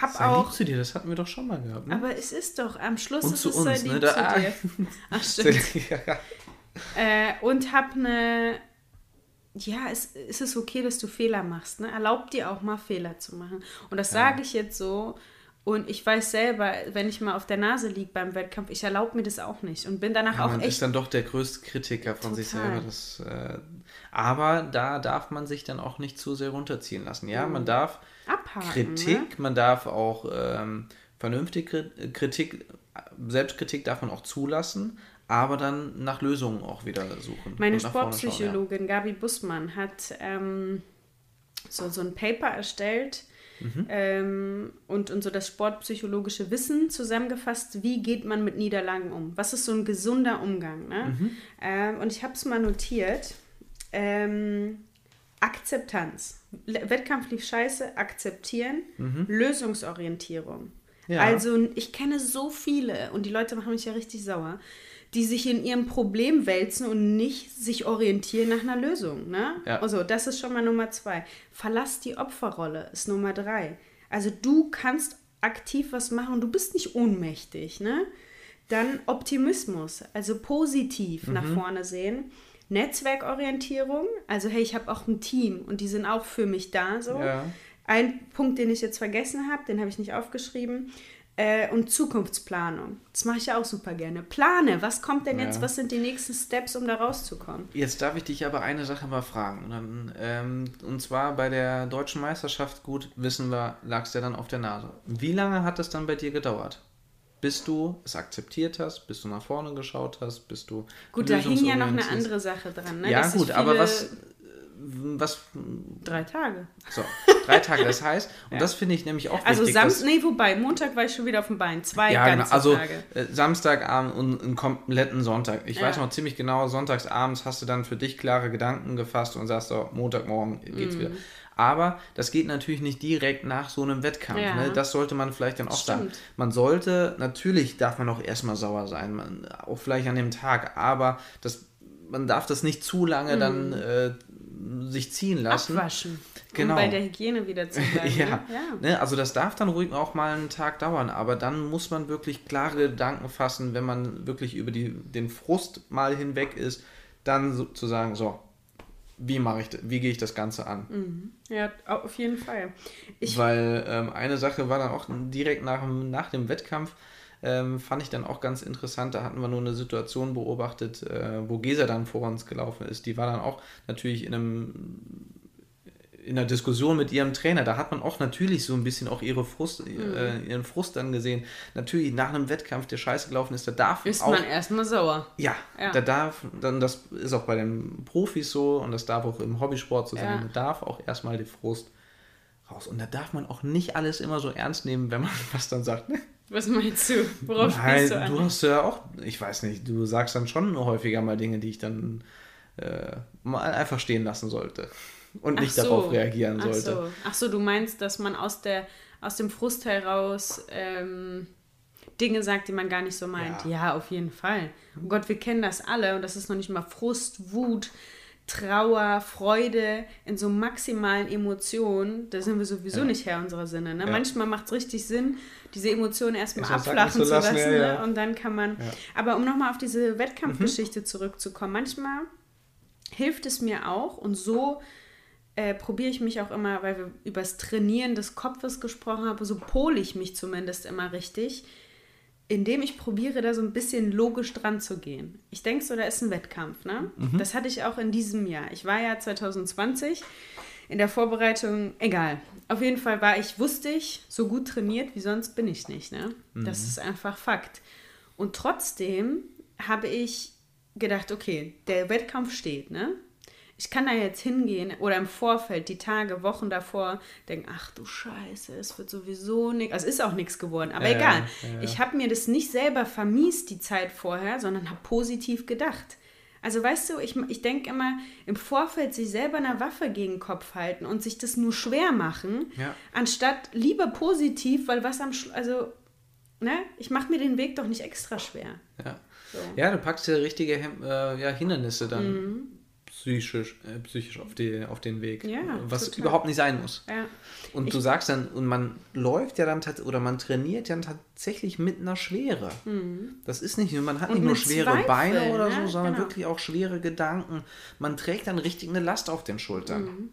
[SPEAKER 1] hab
[SPEAKER 2] Sei
[SPEAKER 1] auch.
[SPEAKER 2] lieb zu dir, das hatten wir doch schon mal gehabt. Ne?
[SPEAKER 1] Aber es ist doch, am Schluss
[SPEAKER 2] Und
[SPEAKER 1] ist
[SPEAKER 2] zu
[SPEAKER 1] es sei
[SPEAKER 2] uns,
[SPEAKER 1] lieb
[SPEAKER 2] ne?
[SPEAKER 1] zu
[SPEAKER 2] ah.
[SPEAKER 1] dir. Ach, stimmt.
[SPEAKER 2] ja.
[SPEAKER 1] Äh, und hab eine. Ja, es, es ist okay, dass du Fehler machst. Ne? Erlaub dir auch mal Fehler zu machen. Und das sage ich jetzt so. Und ich weiß selber, wenn ich mal auf der Nase liege beim Wettkampf, ich erlaube mir das auch nicht. Und bin danach
[SPEAKER 2] Ja,
[SPEAKER 1] auch
[SPEAKER 2] man
[SPEAKER 1] echt.
[SPEAKER 2] ist dann doch der größte Kritiker von sich
[SPEAKER 1] Total.
[SPEAKER 2] selber. Das, äh, aber da darf man sich dann auch nicht zu sehr runterziehen lassen. Ja, man darf
[SPEAKER 1] Abhaken,
[SPEAKER 2] Kritik,
[SPEAKER 1] ne?
[SPEAKER 2] man darf auch ähm, vernünftige Kri- Kritik, Selbstkritik darf man auch zulassen, aber dann nach Lösungen auch wieder suchen.
[SPEAKER 1] Meine
[SPEAKER 2] vorne schauen,
[SPEAKER 1] Sportpsychologin Gabi Bussmann hat ähm, so, so ein Paper erstellt
[SPEAKER 2] Mhm.
[SPEAKER 1] ähm, und, und so das sportpsychologische Wissen zusammengefasst, wie geht man mit Niederlagen um? Was ist so ein gesunder Umgang? Ne?
[SPEAKER 2] Mhm.
[SPEAKER 1] Ähm, und ich habe es mal notiert. Ähm, Akzeptanz. Wettkampf lief scheiße, akzeptieren, Lösungsorientierung.
[SPEAKER 2] Ja.
[SPEAKER 1] Also ich kenne so viele und die Leute machen mich ja richtig sauer, die sich in ihrem Problem wälzen und nicht sich orientieren nach einer Lösung. Ne?
[SPEAKER 2] Ja.
[SPEAKER 1] Also das ist schon mal Nummer zwei. Verlass die Opferrolle ist Nummer drei. Also du kannst aktiv was machen, du bist nicht ohnmächtig. Ne? Dann Optimismus, also positiv nach vorne sehen. Netzwerkorientierung, also hey, ich habe auch ein Team und die sind auch für mich da so.
[SPEAKER 2] Ja.
[SPEAKER 1] Ein Punkt, den ich jetzt vergessen habe, den habe ich nicht aufgeschrieben. Äh, und Zukunftsplanung. Das mache ich ja auch super gerne. Plane, was kommt denn jetzt,
[SPEAKER 2] Ja.
[SPEAKER 1] was sind die nächsten Steps, um da rauszukommen?
[SPEAKER 2] Jetzt darf ich dich aber eine Sache mal fragen. Und, dann, ähm, und zwar bei der deutschen Meisterschaft, gut, wissen wir, lagst du ja dann auf der Nase. Wie lange hat es dann bei dir gedauert? Bis du es akzeptiert hast, bis du nach vorne geschaut hast, bis du.
[SPEAKER 1] Gut, da hing ja noch eine andere Sache dran. Ne?
[SPEAKER 2] Ja,
[SPEAKER 1] dass
[SPEAKER 2] gut, aber was. Was.
[SPEAKER 1] Drei Tage.
[SPEAKER 2] So, drei Tage, das heißt, und das finde ich nämlich auch
[SPEAKER 1] Also
[SPEAKER 2] wichtig. dass-
[SPEAKER 1] Samstag, nee, wobei, Montag war ich schon wieder auf dem Bein. Zwei
[SPEAKER 2] ja, genau.
[SPEAKER 1] ganze
[SPEAKER 2] Also
[SPEAKER 1] Tage.
[SPEAKER 2] äh, Samstagabend und einen kompletten Sonntag. Ich weiß
[SPEAKER 1] Ja.
[SPEAKER 2] noch ziemlich genau, sonntagsabends hast du dann für dich klare Gedanken gefasst und sagst so, Montagmorgen
[SPEAKER 1] Mhm.
[SPEAKER 2] geht's wieder. Aber das geht natürlich nicht direkt nach so einem Wettkampf.
[SPEAKER 1] Ja.
[SPEAKER 2] Ne? Das sollte man vielleicht dann auch sagen.
[SPEAKER 1] Stimmt.
[SPEAKER 2] Man sollte, natürlich darf man auch erstmal sauer sein, man, auch vielleicht an dem Tag, aber das, man darf das nicht zu lange dann äh, sich ziehen lassen.
[SPEAKER 1] Mhm. Abwaschen.
[SPEAKER 2] Genau.
[SPEAKER 1] Um bei der Hygiene wieder zu bleiben.
[SPEAKER 2] ja,
[SPEAKER 1] ja.
[SPEAKER 2] Ne, also das darf dann ruhig auch mal einen Tag dauern, aber dann muss man wirklich klare Gedanken fassen, wenn man wirklich über die, den Frust mal hinweg ist, dann so, zu sagen, so, wie mache ich, das- wie gehe ich das Ganze an?
[SPEAKER 1] Ja, auf jeden Fall. Ich,
[SPEAKER 2] Weil ähm, eine Sache war dann auch direkt nach, nach dem Wettkampf, ähm, fand ich dann auch ganz interessant. Da hatten wir nur eine Situation beobachtet, äh, wo Gesa dann vor uns gelaufen ist. Die war dann auch natürlich in einem in einer Diskussion mit ihrem Trainer, da hat man auch natürlich so ein bisschen auch ihre Frust,
[SPEAKER 1] Mhm.
[SPEAKER 2] äh, ihren Frust dann gesehen. Natürlich nach einem Wettkampf, der scheiße gelaufen ist, da darf
[SPEAKER 1] ist
[SPEAKER 2] auch
[SPEAKER 1] man erstmal sauer.
[SPEAKER 2] ja,
[SPEAKER 1] Ja.
[SPEAKER 2] da darf, dann das ist auch bei den Profis so und das darf auch im Hobbysport so sein.
[SPEAKER 1] Ja.
[SPEAKER 2] Da darf auch erstmal die Frust raus. Und da darf man auch nicht alles immer so ernst nehmen, wenn man was dann sagt.
[SPEAKER 1] Was meinst du? Worauf
[SPEAKER 2] Nein,
[SPEAKER 1] spielst du an?
[SPEAKER 2] du hast ja auch, ich weiß nicht, du sagst dann schon häufiger mal Dinge, die ich dann äh, mal einfach stehen lassen sollte und nicht
[SPEAKER 1] so.
[SPEAKER 2] darauf reagieren
[SPEAKER 1] Ach
[SPEAKER 2] sollte.
[SPEAKER 1] so. Ach so, du meinst, dass man aus, der, aus dem Frust heraus ähm, Dinge sagt, die man gar nicht so meint.
[SPEAKER 2] Ja.
[SPEAKER 1] Ja, auf jeden Fall. Oh Gott, wir kennen das alle und das ist noch nicht mal Frust, Wut, Trauer, Freude in so maximalen Emotionen. Da sind wir sowieso
[SPEAKER 2] Ja.
[SPEAKER 1] nicht Herr unserer Sinne. Ne?
[SPEAKER 2] Ja.
[SPEAKER 1] Manchmal macht es richtig Sinn, diese Emotionen erstmal abflachen
[SPEAKER 2] zu
[SPEAKER 1] zu lassen.
[SPEAKER 2] lassen, ja, ja.
[SPEAKER 1] Ne? Und dann kann man.
[SPEAKER 2] Ja.
[SPEAKER 1] Aber um nochmal auf diese Wettkampfgeschichte zurückzukommen, manchmal hilft es mir auch und so äh, probiere ich mich auch immer, weil wir über das Trainieren des Kopfes gesprochen haben, so pole ich mich zumindest immer richtig, indem ich probiere, da so ein bisschen logisch dran zu gehen. Ich denke so, da ist ein Wettkampf, ne? Das hatte ich auch in diesem Jahr. Ich war ja 2020 in der Vorbereitung, egal. Auf jeden Fall war ich, wusste ich, so gut trainiert wie sonst bin ich nicht, ne? Das ist einfach Fakt. Und trotzdem habe ich gedacht, okay, der Wettkampf steht, ne? Ich kann da jetzt hingehen oder im Vorfeld, die Tage, Wochen davor, denken, ach du Scheiße, es wird sowieso nichts. Also ist auch nichts geworden, aber
[SPEAKER 2] Ja,
[SPEAKER 1] egal.
[SPEAKER 2] ja.
[SPEAKER 1] Ich habe mir das nicht selber vermiest, die Zeit vorher, sondern habe positiv gedacht. Also weißt du, ich, ich denke immer, im Vorfeld sich selber eine Waffe gegen den Kopf halten und sich das nur schwer machen,
[SPEAKER 2] Ja.
[SPEAKER 1] anstatt lieber positiv, weil was am Schlu also, ne, ich mache mir den Weg doch nicht extra schwer.
[SPEAKER 2] Ja.
[SPEAKER 1] So.
[SPEAKER 2] Ja, du packst ja richtige Hem äh, ja, Hindernisse dann
[SPEAKER 1] Mhm.
[SPEAKER 2] Psychisch, äh, psychisch auf, die, auf den Weg.
[SPEAKER 1] Ja,
[SPEAKER 2] was
[SPEAKER 1] total.
[SPEAKER 2] überhaupt nicht sein muss.
[SPEAKER 1] Ja.
[SPEAKER 2] Und du sagst dann, und man läuft ja dann oder man trainiert ja dann tatsächlich mit einer Schwere. Das ist nicht nur, man hat
[SPEAKER 1] Mhm. Und
[SPEAKER 2] nicht nur schwere
[SPEAKER 1] Zweifel,
[SPEAKER 2] Beine oder so,
[SPEAKER 1] ne?
[SPEAKER 2] sondern
[SPEAKER 1] Genau.
[SPEAKER 2] wirklich auch schwere Gedanken. Man trägt dann richtig eine Last auf den Schultern.
[SPEAKER 1] Mhm.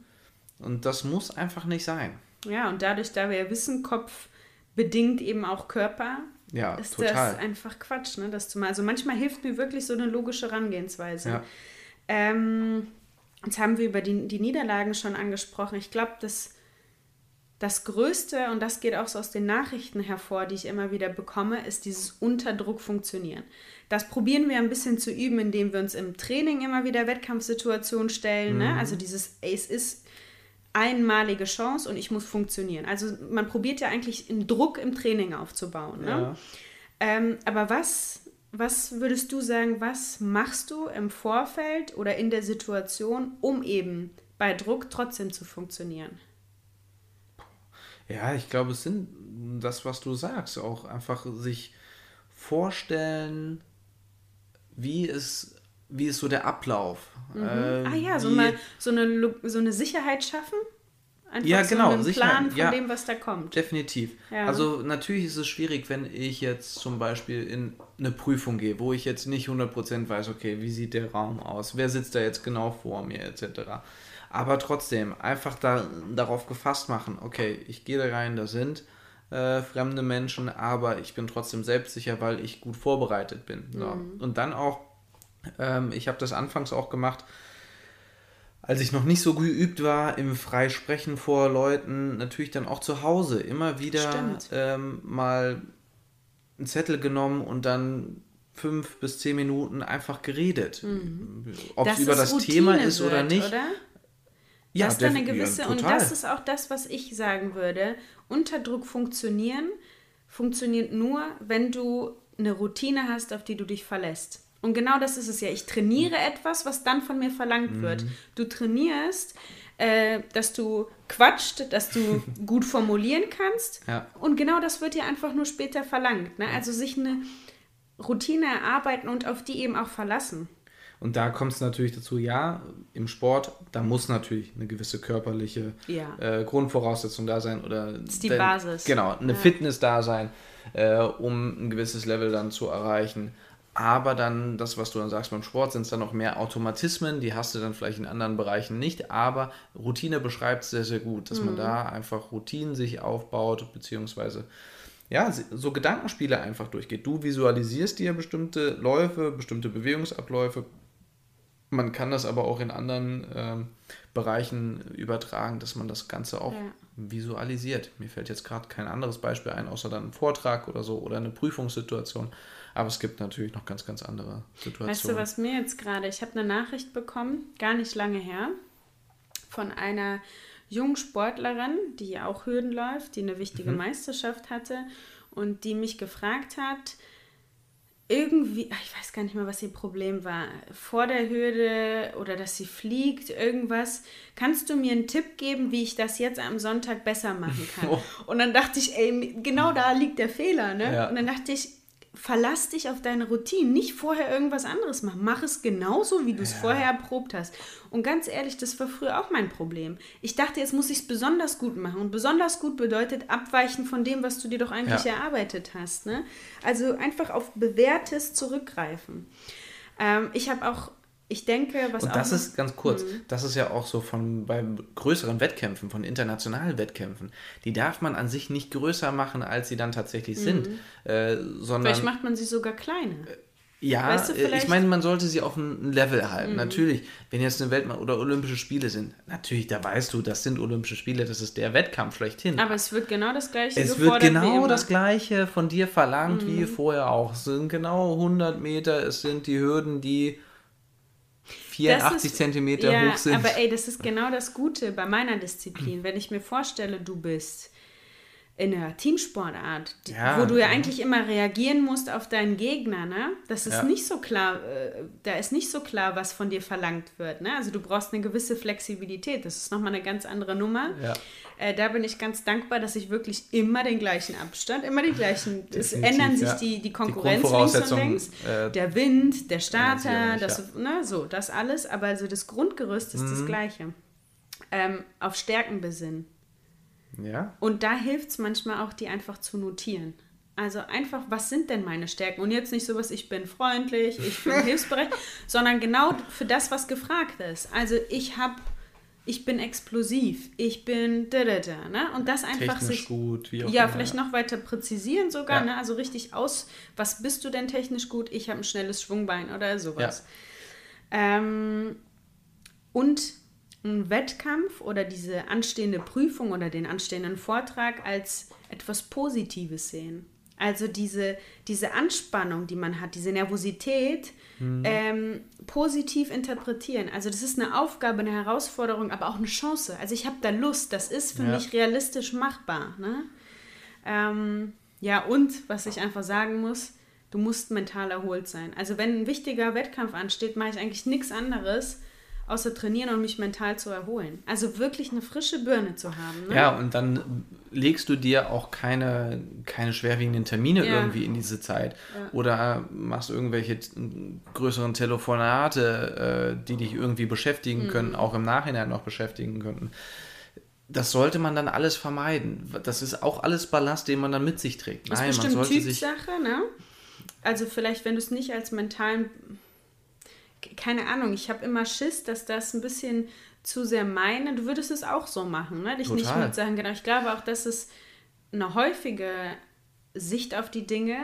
[SPEAKER 2] Und das muss einfach nicht sein.
[SPEAKER 1] ja, und dadurch, da wir ja wissen, Kopf bedingt eben auch Körper,
[SPEAKER 2] Ja,
[SPEAKER 1] ist
[SPEAKER 2] total.
[SPEAKER 1] das einfach Quatsch, ne? Das zu mal. Also manchmal hilft mir wirklich so eine logische Herangehensweise.
[SPEAKER 2] Ja.
[SPEAKER 1] Ähm, jetzt haben wir über die, die Niederlagen schon angesprochen. Ich glaube, das, das Größte, und das geht auch so aus den Nachrichten hervor, die ich immer wieder bekomme, ist dieses Unterdruck funktionieren. Das probieren wir ein bisschen zu üben, indem wir uns im Training immer wieder Wettkampfsituationen stellen. Ne? Also dieses, es ist einmalige Chance und ich muss funktionieren. Also man probiert ja eigentlich einen Druck im Training aufzubauen. Ne?
[SPEAKER 2] Ja.
[SPEAKER 1] Ähm, aber was, was würdest du sagen, was machst du im Vorfeld oder in der Situation, um eben bei Druck trotzdem zu funktionieren?
[SPEAKER 2] Ja, ich glaube, es sind das, was du sagst, auch einfach sich vorstellen, wie es, wie ist so der Ablauf. äh,
[SPEAKER 1] ah ja, so, mal, so, eine, so eine Sicherheit schaffen? Einfach
[SPEAKER 2] Ja,
[SPEAKER 1] so
[SPEAKER 2] genau,
[SPEAKER 1] einen
[SPEAKER 2] Sicherheit,
[SPEAKER 1] Plan von
[SPEAKER 2] ja.
[SPEAKER 1] dem, was da kommt.
[SPEAKER 2] Definitiv.
[SPEAKER 1] Ja.
[SPEAKER 2] Also natürlich ist es schwierig, wenn ich jetzt zum Beispiel in eine Prüfung gehe, wo ich jetzt nicht 100% weiß, okay, wie sieht der Raum aus, wer sitzt da jetzt genau vor mir etc. Aber trotzdem, einfach da, darauf gefasst machen, okay, ich gehe da rein, da sind äh, fremde Menschen, aber ich bin trotzdem selbstsicher, weil ich gut vorbereitet bin. So.
[SPEAKER 1] Mhm.
[SPEAKER 2] Und dann auch, ähm, ich habe das anfangs auch gemacht, als ich noch nicht so geübt war im Freisprechen vor Leuten, natürlich dann auch zu Hause immer wieder ähm, mal einen Zettel genommen und dann fünf bis zehn Minuten einfach geredet. Ob es über das
[SPEAKER 1] Routine
[SPEAKER 2] Thema ist oder
[SPEAKER 1] wird,
[SPEAKER 2] nicht.
[SPEAKER 1] Oder?
[SPEAKER 2] Ja,
[SPEAKER 1] dass da eine
[SPEAKER 2] def- ja,
[SPEAKER 1] gewisse, und das ist auch das, was ich sagen würde, Unterdruck funktionieren, funktioniert nur, wenn du eine Routine hast, auf die du dich verlässt. Und genau das ist es ja. Ich trainiere etwas, was dann von mir verlangt
[SPEAKER 2] Mhm.
[SPEAKER 1] wird. Du trainierst, äh, dass du quatscht, dass du gut formulieren kannst.
[SPEAKER 2] Ja.
[SPEAKER 1] Und genau das wird dir einfach nur später verlangt. Ne? Also sich eine Routine erarbeiten und auf die eben auch verlassen.
[SPEAKER 2] Und da kommt es natürlich dazu, ja, im Sport, da muss natürlich eine gewisse körperliche
[SPEAKER 1] Ja.
[SPEAKER 2] äh, Grundvoraussetzung da sein oder
[SPEAKER 1] ist die
[SPEAKER 2] denn-
[SPEAKER 1] Basis.
[SPEAKER 2] Genau, eine
[SPEAKER 1] Ja.
[SPEAKER 2] Fitness da sein, äh, um ein gewisses Level dann zu erreichen. Aber dann, das, was du dann sagst beim Sport, sind es dann noch mehr Automatismen, die hast du dann vielleicht in anderen Bereichen nicht, aber Routine beschreibt es sehr, sehr gut, dass
[SPEAKER 1] Mhm.
[SPEAKER 2] man da einfach Routinen sich aufbaut, beziehungsweise ja, so Gedankenspiele einfach durchgeht. Du visualisierst dir bestimmte Läufe, bestimmte Bewegungsabläufe. Man kann das aber auch in anderen ähm, Bereichen übertragen, dass man das Ganze auch
[SPEAKER 1] Ja.
[SPEAKER 2] visualisiert. Mir fällt jetzt gerade kein anderes Beispiel ein, außer dann ein Vortrag oder so oder eine Prüfungssituation. Aber es gibt natürlich noch ganz, ganz andere Situationen.
[SPEAKER 1] Weißt du, was mir jetzt gerade, ich habe eine Nachricht bekommen, gar nicht lange her, von einer jungen Sportlerin, die auch Hürden läuft, die eine wichtige Meisterschaft hatte und die mich gefragt hat, irgendwie, ach, ich weiß gar nicht mehr, was ihr Problem war, vor der Hürde oder dass sie fliegt, irgendwas. Kannst du mir einen Tipp geben, wie ich das jetzt am Sonntag besser machen kann?
[SPEAKER 2] Oh.
[SPEAKER 1] Und dann dachte ich, ey, genau da liegt der Fehler, ne?
[SPEAKER 2] Ja.
[SPEAKER 1] Und dann dachte ich, verlass dich auf deine Routine, nicht vorher irgendwas anderes machen. Mach es genauso, wie du es vorher erprobt hast. Und ganz ehrlich, das war früher auch mein Problem. Ich dachte, jetzt muss ich es besonders gut machen. Und besonders gut bedeutet abweichen von dem, was du dir doch eigentlich
[SPEAKER 2] Ja.
[SPEAKER 1] erarbeitet hast. Ne? Also einfach auf Bewährtes zurückgreifen. Ähm, ich habe auch, ich denke, was
[SPEAKER 2] Und das ist ganz kurz,
[SPEAKER 1] Mhm.
[SPEAKER 2] das ist ja auch so von bei größeren Wettkämpfen, von internationalen Wettkämpfen, die darf man an sich nicht größer machen, als sie dann tatsächlich sind, äh, sondern
[SPEAKER 1] Mhm. Vielleicht macht man sie sogar kleiner.
[SPEAKER 2] ja,
[SPEAKER 1] weißt du,
[SPEAKER 2] äh, ich meine, man sollte sie auf ein Level
[SPEAKER 1] Mhm.
[SPEAKER 2] halten. Natürlich, wenn jetzt eine Weltme oder Olympische Spiele sind, natürlich, da weißt du, das sind Olympische Spiele, das ist der Wettkampf schlechthin.
[SPEAKER 1] Aber es wird genau das Gleiche
[SPEAKER 2] Es wird genau.
[SPEAKER 1] Mhm.
[SPEAKER 2] das Gleiche von dir verlangt wie vorher auch. Es sind genau 100 Meter, es sind die Hürden, die 84
[SPEAKER 1] ist-
[SPEAKER 2] Zentimeter
[SPEAKER 1] ja,
[SPEAKER 2] hoch sind.
[SPEAKER 1] Aber ey, das ist genau das Gute bei meiner Disziplin. Wenn ich mir vorstelle, du bist in einer Teamsportart, die,
[SPEAKER 2] Ja,
[SPEAKER 1] wo du ja
[SPEAKER 2] ja.
[SPEAKER 1] eigentlich immer reagieren musst auf deinen Gegner, ne? Das ist
[SPEAKER 2] Ja.
[SPEAKER 1] nicht so klar, äh, da ist nicht so klar, was von dir verlangt wird, ne? Also du brauchst eine gewisse Flexibilität, das ist nochmal eine ganz andere Nummer.
[SPEAKER 2] Ja.
[SPEAKER 1] Äh, da bin ich ganz dankbar, dass ich wirklich immer den gleichen Abstand, immer die gleichen, es ändern sich
[SPEAKER 2] ja.
[SPEAKER 1] die, die
[SPEAKER 2] Die
[SPEAKER 1] Konkurrenz links und links,
[SPEAKER 2] äh,
[SPEAKER 1] der Wind, der Starter, das, ne, so, das alles, aber also das Grundgerüst ist
[SPEAKER 2] Mhm.
[SPEAKER 1] das gleiche. Ähm, auf Stärken besinnen.
[SPEAKER 2] Ja.
[SPEAKER 1] Und da hilft es manchmal auch, die einfach zu notieren. Also einfach, was sind denn meine Stärken? Und jetzt nicht sowas, ich bin freundlich, ich bin hilfsbereit, sondern genau für das, was gefragt ist. Also ich habe, ich bin explosiv, ich bin da da da, ne? Und das einfach
[SPEAKER 2] Technisch
[SPEAKER 1] sich
[SPEAKER 2] gut, wie auch
[SPEAKER 1] ja,
[SPEAKER 2] immer,
[SPEAKER 1] vielleicht
[SPEAKER 2] ja.
[SPEAKER 1] noch weiter präzisieren sogar,
[SPEAKER 2] Ja.
[SPEAKER 1] ne? Also richtig aus, was bist du denn technisch gut? Ich habe ein schnelles Schwungbein oder sowas. Ähm, und ein Wettkampf oder diese anstehende Prüfung oder den anstehenden Vortrag als etwas Positives sehen. Also diese, diese Anspannung, die man hat, diese Nervosität
[SPEAKER 2] Mhm.
[SPEAKER 1] ähm, positiv interpretieren. Also das ist eine Aufgabe, eine Herausforderung, aber auch eine Chance. Also ich habe da Lust, das ist für
[SPEAKER 2] Ja.
[SPEAKER 1] mich realistisch machbar. Ne? Ähm, ja, und was ich einfach sagen muss, du musst mental erholt sein. Also wenn ein wichtiger Wettkampf ansteht, mache ich eigentlich nichts anderes, außer trainieren und mich mental zu erholen. Also wirklich eine frische Birne zu haben. Ne?
[SPEAKER 2] Ja, und dann legst du dir auch keine, keine schwerwiegenden Termine
[SPEAKER 1] Ja.
[SPEAKER 2] irgendwie in diese Zeit.
[SPEAKER 1] Ja.
[SPEAKER 2] Oder machst irgendwelche größeren Telefonate, äh, die dich irgendwie beschäftigen
[SPEAKER 1] Mhm.
[SPEAKER 2] können, auch im Nachhinein noch beschäftigen könnten. Das sollte man dann alles vermeiden. Das ist auch alles Ballast, den man dann mit sich trägt.
[SPEAKER 1] Das ist
[SPEAKER 2] Nein, man
[SPEAKER 1] bestimmt
[SPEAKER 2] sollte sich.
[SPEAKER 1] Typsache, ne? Also vielleicht, wenn du es nicht als mentalen, keine Ahnung, ich habe immer Schiss, dass das ein bisschen zu sehr meine. Du würdest es auch so machen, ne? Dich nicht
[SPEAKER 2] Total.
[SPEAKER 1] mit Sachen, genau. Ich glaube auch, dass es eine häufige Sicht auf die Dinge,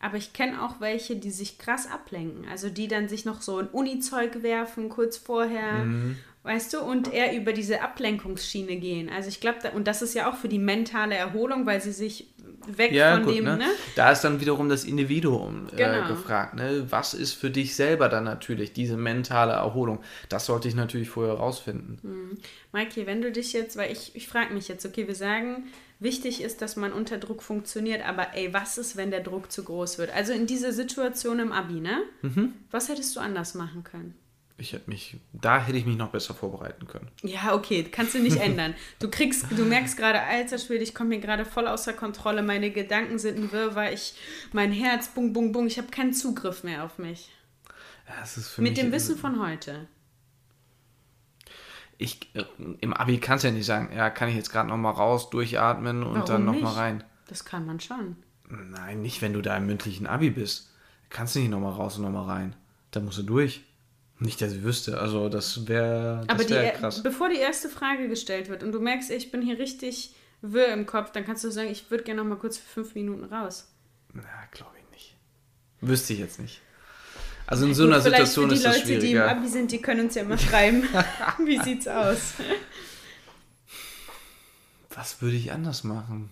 [SPEAKER 1] aber ich kenne auch welche, die sich krass ablenken. Also die dann sich noch so ein Uni-Zeug werfen kurz vorher,
[SPEAKER 2] Mhm.
[SPEAKER 1] Weißt du, und eher über diese Ablenkungsschiene gehen. Also ich glaube, da, und das ist ja auch für die mentale Erholung, weil sie sich weg
[SPEAKER 2] Ja,
[SPEAKER 1] von
[SPEAKER 2] gut,
[SPEAKER 1] dem,
[SPEAKER 2] ne?
[SPEAKER 1] ne?
[SPEAKER 2] Da ist dann wiederum das Individuum äh,
[SPEAKER 1] Genau.
[SPEAKER 2] gefragt. Ne? Was ist für dich selber dann natürlich diese mentale Erholung? Das sollte ich natürlich vorher rausfinden.
[SPEAKER 1] Maiki, wenn du dich jetzt, weil ich, ich frage mich jetzt, okay, wir sagen, wichtig ist, dass man unter Druck funktioniert, aber ey, was ist, wenn der Druck zu groß wird? Also in dieser Situation im Abi, ne?
[SPEAKER 2] Mhm.
[SPEAKER 1] Was hättest du anders machen können?
[SPEAKER 2] Ich hätte mich, da hätte ich mich noch besser vorbereiten können.
[SPEAKER 1] Ja, okay, kannst du nicht ändern. Du kriegst, du merkst gerade, alter Schwede, ich komme hier gerade voll außer Kontrolle, meine Gedanken sind ein Wirrwarr, ich, mein Herz, bung, bung, bung, ich habe keinen Zugriff mehr auf mich.
[SPEAKER 2] Das ist für
[SPEAKER 1] Mit
[SPEAKER 2] mich,
[SPEAKER 1] dem Wissen von heute.
[SPEAKER 2] Ich, Im Abi kannst du ja nicht sagen, ja, kann ich jetzt gerade noch mal raus, durchatmen und
[SPEAKER 1] Warum
[SPEAKER 2] dann noch
[SPEAKER 1] nicht?
[SPEAKER 2] mal rein.
[SPEAKER 1] Das kann man schon.
[SPEAKER 2] Nein, nicht, wenn du da im mündlichen Abi bist. Kannst du nicht noch mal raus und noch mal rein. Da musst du durch. Nicht, dass ich wüsste. Also, das wäre
[SPEAKER 1] Aber die,
[SPEAKER 2] wär krass.
[SPEAKER 1] bevor die erste Frage gestellt wird und du merkst, ich bin hier richtig wirr im Kopf, dann kannst du sagen, ich würde gerne noch mal kurz für fünf Minuten raus.
[SPEAKER 2] Na, glaube ich nicht. Wüsste ich jetzt nicht. Also in so
[SPEAKER 1] Gut,
[SPEAKER 2] einer Situation
[SPEAKER 1] für die
[SPEAKER 2] ist das
[SPEAKER 1] Leute, die im
[SPEAKER 2] schwieriger.
[SPEAKER 1] Abi sind, die können uns ja mal schreiben. Wie sieht's aus?
[SPEAKER 2] Was würde ich anders machen?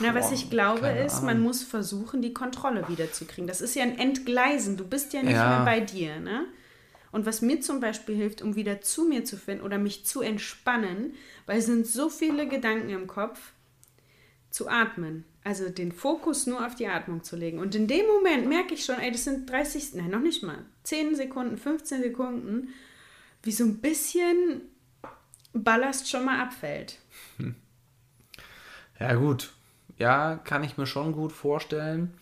[SPEAKER 1] Na, was ich glaube ist, man muss versuchen, die Kontrolle wiederzukriegen. Das ist ja ein Entgleisen. Du bist ja nicht
[SPEAKER 2] Ja.
[SPEAKER 1] mehr bei dir, ne? Und was mir zum Beispiel hilft, um wieder zu mir zu finden oder mich zu entspannen, weil es sind so viele Gedanken im Kopf, zu atmen. Also den Fokus nur auf die Atmung zu legen. Und in dem Moment merke ich schon, ey, das sind 30, nein, noch nicht mal, 10 Sekunden, 15 Sekunden, wie so ein bisschen Ballast schon mal abfällt.
[SPEAKER 2] Ja, gut. Ja, kann ich mir schon gut vorstellen.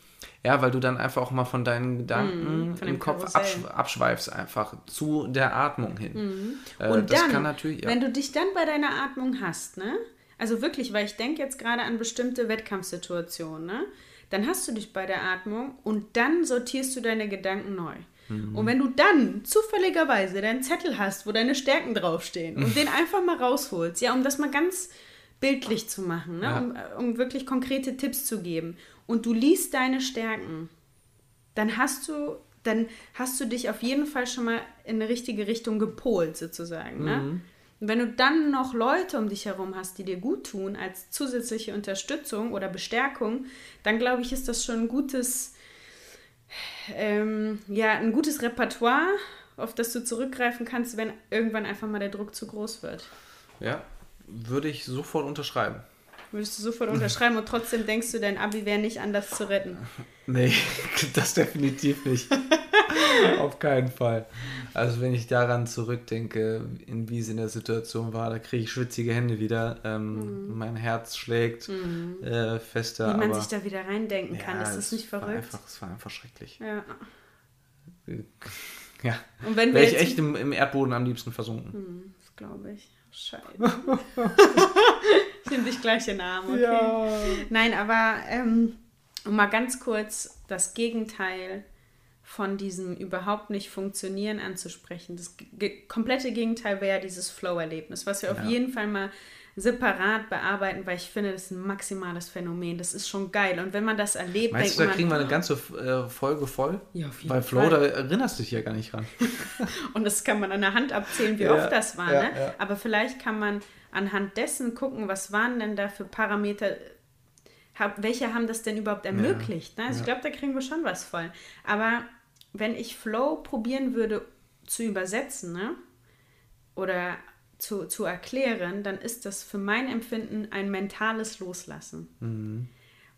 [SPEAKER 2] Ja, weil du dann einfach auch mal von deinen Gedanken
[SPEAKER 1] Mhm, von dem
[SPEAKER 2] im Kopf absch abschweifst, einfach zu der Atmung hin. Äh,
[SPEAKER 1] Und
[SPEAKER 2] das
[SPEAKER 1] dann,
[SPEAKER 2] kann natürlich, ja.
[SPEAKER 1] wenn du dich dann bei deiner Atmung hast, ne? Also wirklich, weil ich denke jetzt gerade an bestimmte Wettkampfsituationen, ne? Dann hast du dich bei der Atmung und dann sortierst du deine Gedanken neu.
[SPEAKER 2] Mhm.
[SPEAKER 1] Und wenn du dann zufälligerweise deinen Zettel hast, wo deine Stärken draufstehen und den einfach mal rausholst, ja, um das mal ganz bildlich zu machen, ne?
[SPEAKER 2] Ja.
[SPEAKER 1] um, um wirklich konkrete Tipps zu geben und du liest deine Stärken, dann hast du, dann hast du dich auf jeden Fall schon mal in eine richtige Richtung gepolt, sozusagen. Ne? Und wenn du dann noch Leute um dich herum hast, die dir gut tun, als zusätzliche Unterstützung oder Bestärkung, dann glaube ich, ist das schon ein gutes, ähm, ja, ein gutes Repertoire, auf das du zurückgreifen kannst, wenn irgendwann einfach mal der Druck zu groß wird.
[SPEAKER 2] ja, würde ich sofort unterschreiben.
[SPEAKER 1] Würdest du sofort unterschreiben und trotzdem denkst du, dein Abi wäre nicht anders zu retten?
[SPEAKER 2] Nee, das definitiv nicht. Auf keinen Fall. Also wenn ich daran zurückdenke, in wie es in der Situation war, da kriege ich schwitzige Hände wieder. Ähm, mhm. Mein Herz schlägt mhm. äh, fester.
[SPEAKER 1] Wie man aber, sich da wieder reindenken kann, ja, ist das nicht verrückt?
[SPEAKER 2] Einfach, es war einfach schrecklich.
[SPEAKER 1] Ja.
[SPEAKER 2] Ja. Und wenn Wäre ich echt im, im, Erdboden am liebsten versunken.
[SPEAKER 1] Hm, das glaube ich. Scheiße. ich nehme dich gleich in den Arm, okay? Ja. Nein, aber ähm, um mal ganz kurz das Gegenteil von diesem überhaupt nicht funktionieren anzusprechen. Das komplette Gegenteil wäre dieses Flow-Erlebnis, was wir ja. auf jeden Fall mal separat bearbeiten, weil ich finde, das ist ein maximales Phänomen. Das ist schon geil. Und wenn man das erlebt,
[SPEAKER 2] Meinst du, da kriegen wir eine ganze äh, Folge voll? Ja, auf jeden Weil Flow, da erinnerst du dich ja gar nicht ran.
[SPEAKER 1] und das kann man an der Hand abzählen, wie ja, oft das war. Ja, ne? ja. Aber vielleicht kann man anhand dessen gucken, was waren denn da für Parameter, welche haben das denn überhaupt ermöglicht? Ne? Also ich glaube, da kriegen wir schon was voll. Aber wenn ich Flow probieren würde zu übersetzen, ne? oder zu, zu erklären, dann ist das für mein Empfinden ein mentales Loslassen. Mhm.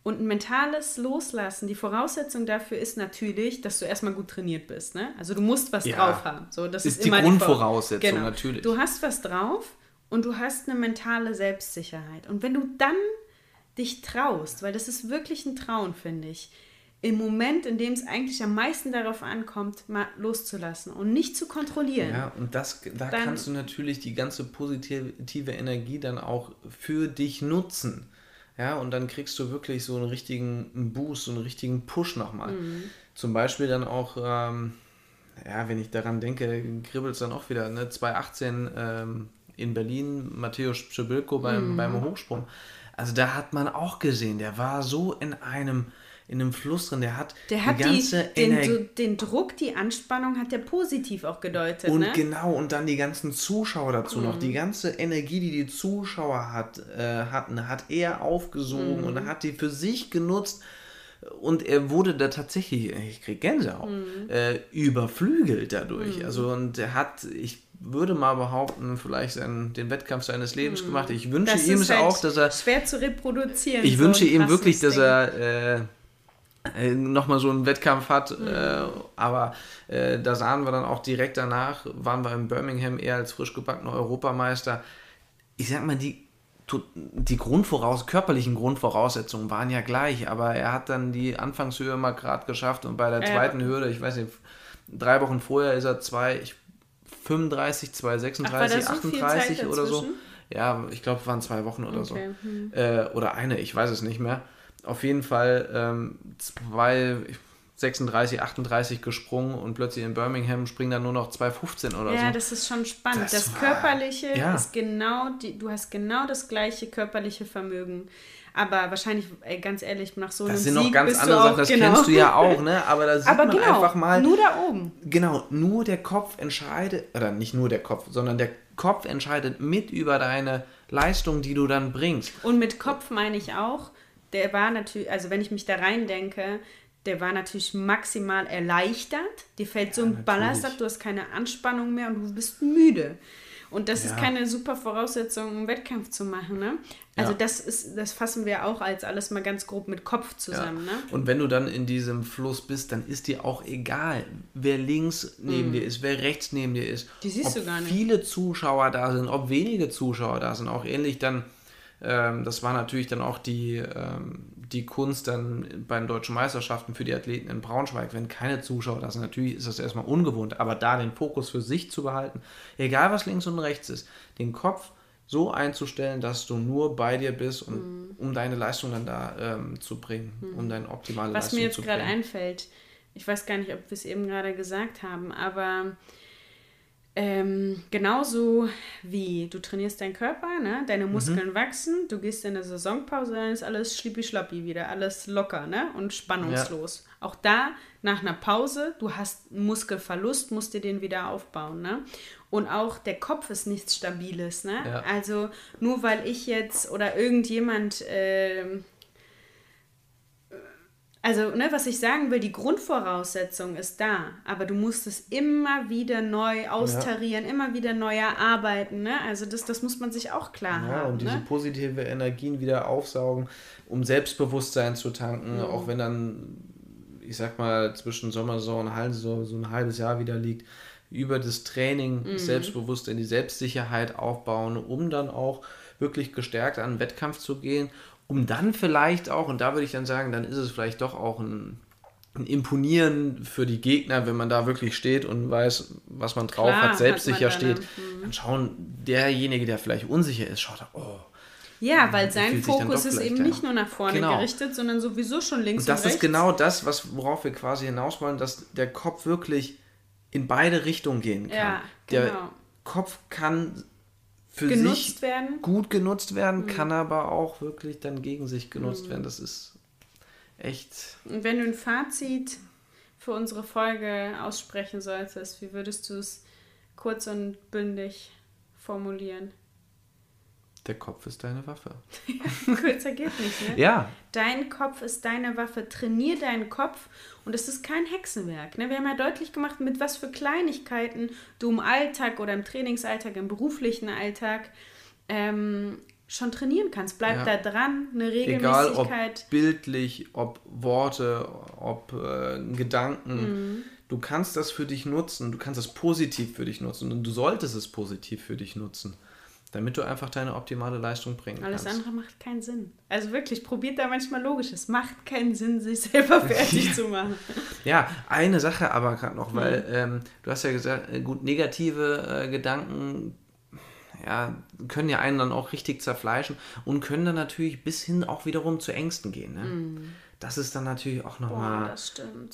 [SPEAKER 1] Und ein mentales Loslassen, die Voraussetzung dafür ist natürlich, dass du erstmal gut trainiert bist. Ne? Also du musst was ja, drauf haben. So, das ist, ist die
[SPEAKER 2] Grundvoraussetzung
[SPEAKER 1] genau.
[SPEAKER 2] natürlich.
[SPEAKER 1] Du hast was drauf und du hast eine mentale Selbstsicherheit. Und wenn du dann dich traust, weil das ist wirklich ein Trauen, finde ich, im Moment, in dem es eigentlich am meisten darauf ankommt, mal loszulassen und nicht zu kontrollieren.
[SPEAKER 2] Ja, und das, da dann, kannst du natürlich die ganze positive Energie dann auch für dich nutzen. Ja, und dann kriegst du wirklich so einen richtigen Boost, so einen richtigen Push nochmal. Mhm. Zum Beispiel dann auch, ähm, ja, wenn ich daran denke, kribbelt es dann auch wieder, ne? 2018 ähm, in Berlin, Matthäus Pschibilko beim, mhm. beim Hochsprung. Also da hat man auch gesehen, der war so in einem in einem Fluss drin. Der hat,
[SPEAKER 1] der hat die ganze die, den, den, Druck, die Anspannung hat der positiv auch gedeutet.
[SPEAKER 2] Und
[SPEAKER 1] ne?
[SPEAKER 2] genau, und dann die ganzen Zuschauer dazu mhm. noch. Die ganze Energie, die die Zuschauer hat, äh, hatten, hat er aufgesogen mhm. und hat die für sich genutzt. Und er wurde da tatsächlich, ich kriege Gänsehaut, mhm. äh, überflügelt dadurch. Mhm. Also und er hat, ich würde mal behaupten, vielleicht seinen, den Wettkampf seines Lebens mhm. gemacht. Ich wünsche ihm es halt auch, dass er.
[SPEAKER 1] Schwer zu reproduzieren.
[SPEAKER 2] Ich so wünsche ihm wirklich, dass er. Äh, äh, nochmal so einen Wettkampf hat. Mhm. Äh, aber äh, da sahen wir dann auch direkt danach, waren wir in Birmingham eher als frisch gebackener Europameister. Ich sag mal, die, die Grundvoraus körperlichen Grundvoraussetzungen waren ja gleich, aber er hat dann die Anfangshöhe mal gerade geschafft und bei der zweiten ja. Hürde, ich weiß nicht, drei Wochen vorher ist er 2,35, 2,36, 38 oder so. Ja, ich glaube, es waren zwei Wochen oder okay. so. Hm. Äh, oder eine, ich weiß es nicht mehr auf jeden Fall ähm, zwei, 36, 38 gesprungen und plötzlich in Birmingham springen dann nur noch 2,15 oder
[SPEAKER 1] ja,
[SPEAKER 2] so.
[SPEAKER 1] Ja, das ist schon spannend. Das, das Körperliche ja. ist genau, die, du hast genau das gleiche körperliche Vermögen. Aber wahrscheinlich, ey, ganz ehrlich, nach so
[SPEAKER 2] das
[SPEAKER 1] einem
[SPEAKER 2] sind noch ganz andere Sachen, das genau. kennst du ja auch, ne? Aber da sieht Aber man genau, einfach mal.
[SPEAKER 1] Nur da oben.
[SPEAKER 2] Genau, nur der Kopf entscheidet, oder nicht nur der Kopf, sondern der Kopf entscheidet mit über deine Leistung, die du dann bringst.
[SPEAKER 1] Und mit Kopf meine ich auch, der war natürlich, also wenn ich mich da rein denke, der war natürlich maximal erleichtert. Dir fällt so ein natürlich. Ballast ab, du hast keine Anspannung mehr und du bist müde. Und das ja. ist keine super Voraussetzung, um einen Wettkampf zu machen. Ne? Also ja. das ist, das fassen wir auch als alles mal ganz grob mit Kopf zusammen. Ja. Ne?
[SPEAKER 2] Und wenn du dann in diesem Fluss bist, dann ist dir auch egal, wer links neben mm. dir ist, wer rechts neben dir ist.
[SPEAKER 1] Die siehst
[SPEAKER 2] ob
[SPEAKER 1] du gar nicht.
[SPEAKER 2] viele Zuschauer da sind, ob wenige Zuschauer da sind. Auch ähnlich dann ähm, das war natürlich dann auch die, ähm, die Kunst dann bei den deutschen Meisterschaften für die Athleten in Braunschweig, wenn keine Zuschauer da sind. Natürlich ist das erstmal ungewohnt, aber da den Fokus für sich zu behalten, egal was links und rechts ist, den Kopf so einzustellen, dass du nur bei dir bist, und, mhm. um deine Leistung dann da ähm, zu bringen, mhm. um deine optimale
[SPEAKER 1] was
[SPEAKER 2] Leistung
[SPEAKER 1] zu bringen. Was mir jetzt gerade einfällt, ich weiß gar nicht, ob wir es eben gerade gesagt haben, aber ähm, genauso wie du trainierst deinen Körper, ne? deine Muskeln mhm. wachsen, du gehst in eine Saisonpause, dann ist alles schlippi-schlappi wieder, alles locker ne? und spannungslos. Ja. Auch da, nach einer Pause, du hast Muskelverlust, musst dir den wieder aufbauen. Ne? Und auch der Kopf ist nichts Stabiles. Ne? Ja. Also nur weil ich jetzt oder irgendjemand... Äh, Also, ne, was ich sagen will, die Grundvoraussetzung ist da, aber du musst es immer wieder neu austarieren, ja. immer wieder neu erarbeiten. Ne? Also, das, das muss man sich auch klar ja, haben.
[SPEAKER 2] und diese
[SPEAKER 1] ne?
[SPEAKER 2] positive Energien wieder aufsaugen, um Selbstbewusstsein zu tanken, mhm. auch wenn dann, ich sag mal, zwischen Sommersaison und Hallensaison so ein halbes Jahr wieder liegt über das Training mhm. Selbstbewusstsein, die Selbstsicherheit aufbauen, um dann auch wirklich gestärkt an den Wettkampf zu gehen um dann vielleicht auch, und da würde ich dann sagen, dann ist es vielleicht doch auch ein, ein Imponieren für die Gegner, wenn man da wirklich steht und weiß, was man drauf Klar, hat, selbstsicher hat steht. Dann, dann schauen derjenige, der vielleicht unsicher ist, schaut, oh,
[SPEAKER 1] ja, weil sein Fokus ist eben nicht nur nach vorne genau. gerichtet, sondern sowieso schon links und,
[SPEAKER 2] das und rechts. Das ist genau das, was, worauf wir quasi hinaus wollen, dass der Kopf wirklich in beide Richtungen gehen kann. Ja, genau. Der Kopf kann für genutzt sich werden. gut genutzt werden, mhm. kann aber auch wirklich dann gegen sich genutzt mhm. werden. Das ist echt.
[SPEAKER 1] Und wenn du ein Fazit für unsere Folge aussprechen solltest, wie würdest du es kurz und bündig formulieren?
[SPEAKER 2] Der Kopf ist deine Waffe.
[SPEAKER 1] ja, kürzer geht nicht, ne?
[SPEAKER 2] Ja.
[SPEAKER 1] Dein Kopf ist deine Waffe. Trainier deinen Kopf und es ist kein Hexenwerk. Ne? Wir haben ja deutlich gemacht, mit was für Kleinigkeiten du im Alltag oder im Trainingsalltag, im beruflichen Alltag ähm, schon trainieren kannst. Bleib ja. da dran, eine Regelmäßigkeit. Egal
[SPEAKER 2] ob bildlich, ob Worte, ob äh, Gedanken. Mhm. Du kannst das für dich nutzen, du kannst es positiv für dich nutzen und du solltest es positiv für dich nutzen damit du einfach deine optimale Leistung bringen
[SPEAKER 1] Alles
[SPEAKER 2] kannst.
[SPEAKER 1] Alles andere macht keinen Sinn. Also wirklich, probiert da manchmal logisch. Es macht keinen Sinn, sich selber fertig zu machen.
[SPEAKER 2] Ja, eine Sache aber gerade noch, weil mhm. ähm, du hast ja gesagt, äh, gut, negative äh, Gedanken ja, können ja einen dann auch richtig zerfleischen und können dann natürlich bis hin auch wiederum zu Ängsten gehen. Ne? Mhm. Das ist dann natürlich auch nochmal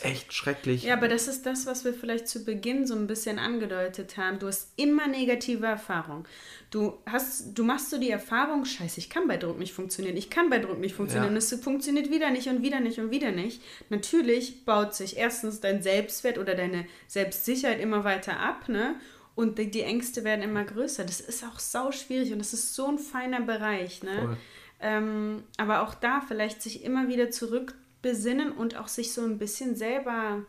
[SPEAKER 2] echt schrecklich.
[SPEAKER 1] Ja, aber das ist das, was wir vielleicht zu Beginn so ein bisschen angedeutet haben. Du hast immer negative Erfahrungen. Du hast, du machst so die Erfahrung, scheiße, ich kann bei Druck nicht funktionieren, ich kann bei Druck nicht funktionieren, ja. es funktioniert wieder nicht und wieder nicht und wieder nicht. Natürlich baut sich erstens dein Selbstwert oder deine Selbstsicherheit immer weiter ab, ne? Und die, Ängste werden immer größer. Das ist auch sau schwierig und das ist so ein feiner Bereich, ne? Ähm, aber auch da vielleicht sich immer wieder zurückbesinnen und auch sich so ein bisschen selber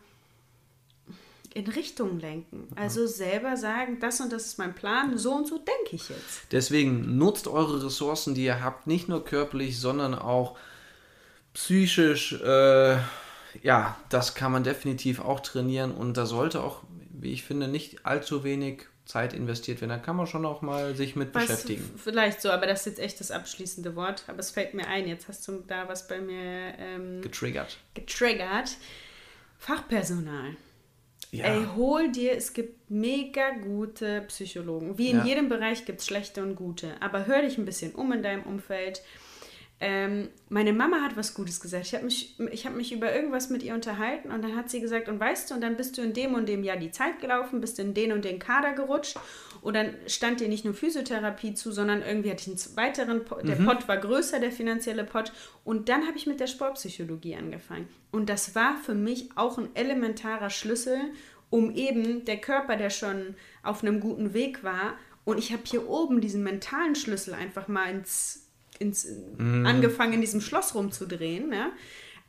[SPEAKER 1] in Richtung lenken. Also selber sagen, das und das ist mein Plan, so und so denke ich jetzt.
[SPEAKER 2] Deswegen nutzt eure Ressourcen, die ihr habt, nicht nur körperlich, sondern auch psychisch. Äh, ja, das kann man definitiv auch trainieren und da sollte auch, wie ich finde, nicht allzu wenig Zeit investiert werden. Da kann man schon auch mal sich mit was, beschäftigen.
[SPEAKER 1] Vielleicht so, aber das ist jetzt echt das abschließende Wort. Aber es fällt mir ein, jetzt hast du da was bei mir ähm,
[SPEAKER 2] getriggert.
[SPEAKER 1] Getriggert. Fachpersonal. Ja. Ey, hol dir, es gibt mega gute Psychologen. Wie in ja. jedem Bereich gibt es schlechte und gute. Aber hör dich ein bisschen um in deinem Umfeld. Ähm, meine Mama hat was Gutes gesagt. Ich habe mich, hab mich über irgendwas mit ihr unterhalten und dann hat sie gesagt, und weißt du, und dann bist du in dem und dem Jahr die Zeit gelaufen, bist in den und den Kader gerutscht und dann stand dir nicht nur Physiotherapie zu, sondern irgendwie hatte ich einen weiteren, Pot, der mhm. Pot war größer, der finanzielle Pot und dann habe ich mit der Sportpsychologie angefangen. Und das war für mich auch ein elementarer Schlüssel, um eben der Körper, der schon auf einem guten Weg war, und ich habe hier oben diesen mentalen Schlüssel einfach mal ins ins, mm. angefangen, in diesem Schloss rumzudrehen. Ne?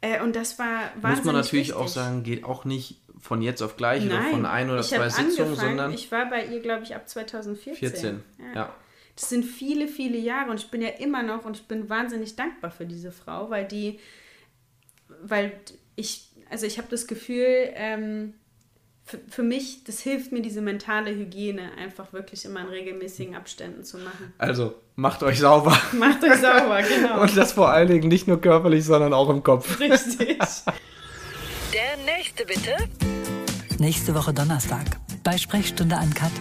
[SPEAKER 1] Äh, und das war wahnsinnig
[SPEAKER 2] Muss man natürlich wichtig. auch sagen, geht auch nicht von jetzt auf gleich Nein, oder von ein oder zwei Sitzungen, sondern.
[SPEAKER 1] Ich war bei ihr, glaube ich, ab 2014.
[SPEAKER 2] 14, ja. ja.
[SPEAKER 1] Das sind viele, viele Jahre und ich bin ja immer noch und ich bin wahnsinnig dankbar für diese Frau, weil die, weil ich, also ich habe das Gefühl, ähm, für, für mich, das hilft mir, diese mentale Hygiene einfach wirklich immer in regelmäßigen Abständen zu machen.
[SPEAKER 2] Also, macht euch sauber.
[SPEAKER 1] Macht euch sauber, genau.
[SPEAKER 2] Und das vor allen Dingen nicht nur körperlich, sondern auch im Kopf.
[SPEAKER 1] Richtig.
[SPEAKER 3] Der nächste bitte. Nächste Woche Donnerstag bei Sprechstunde an Kat.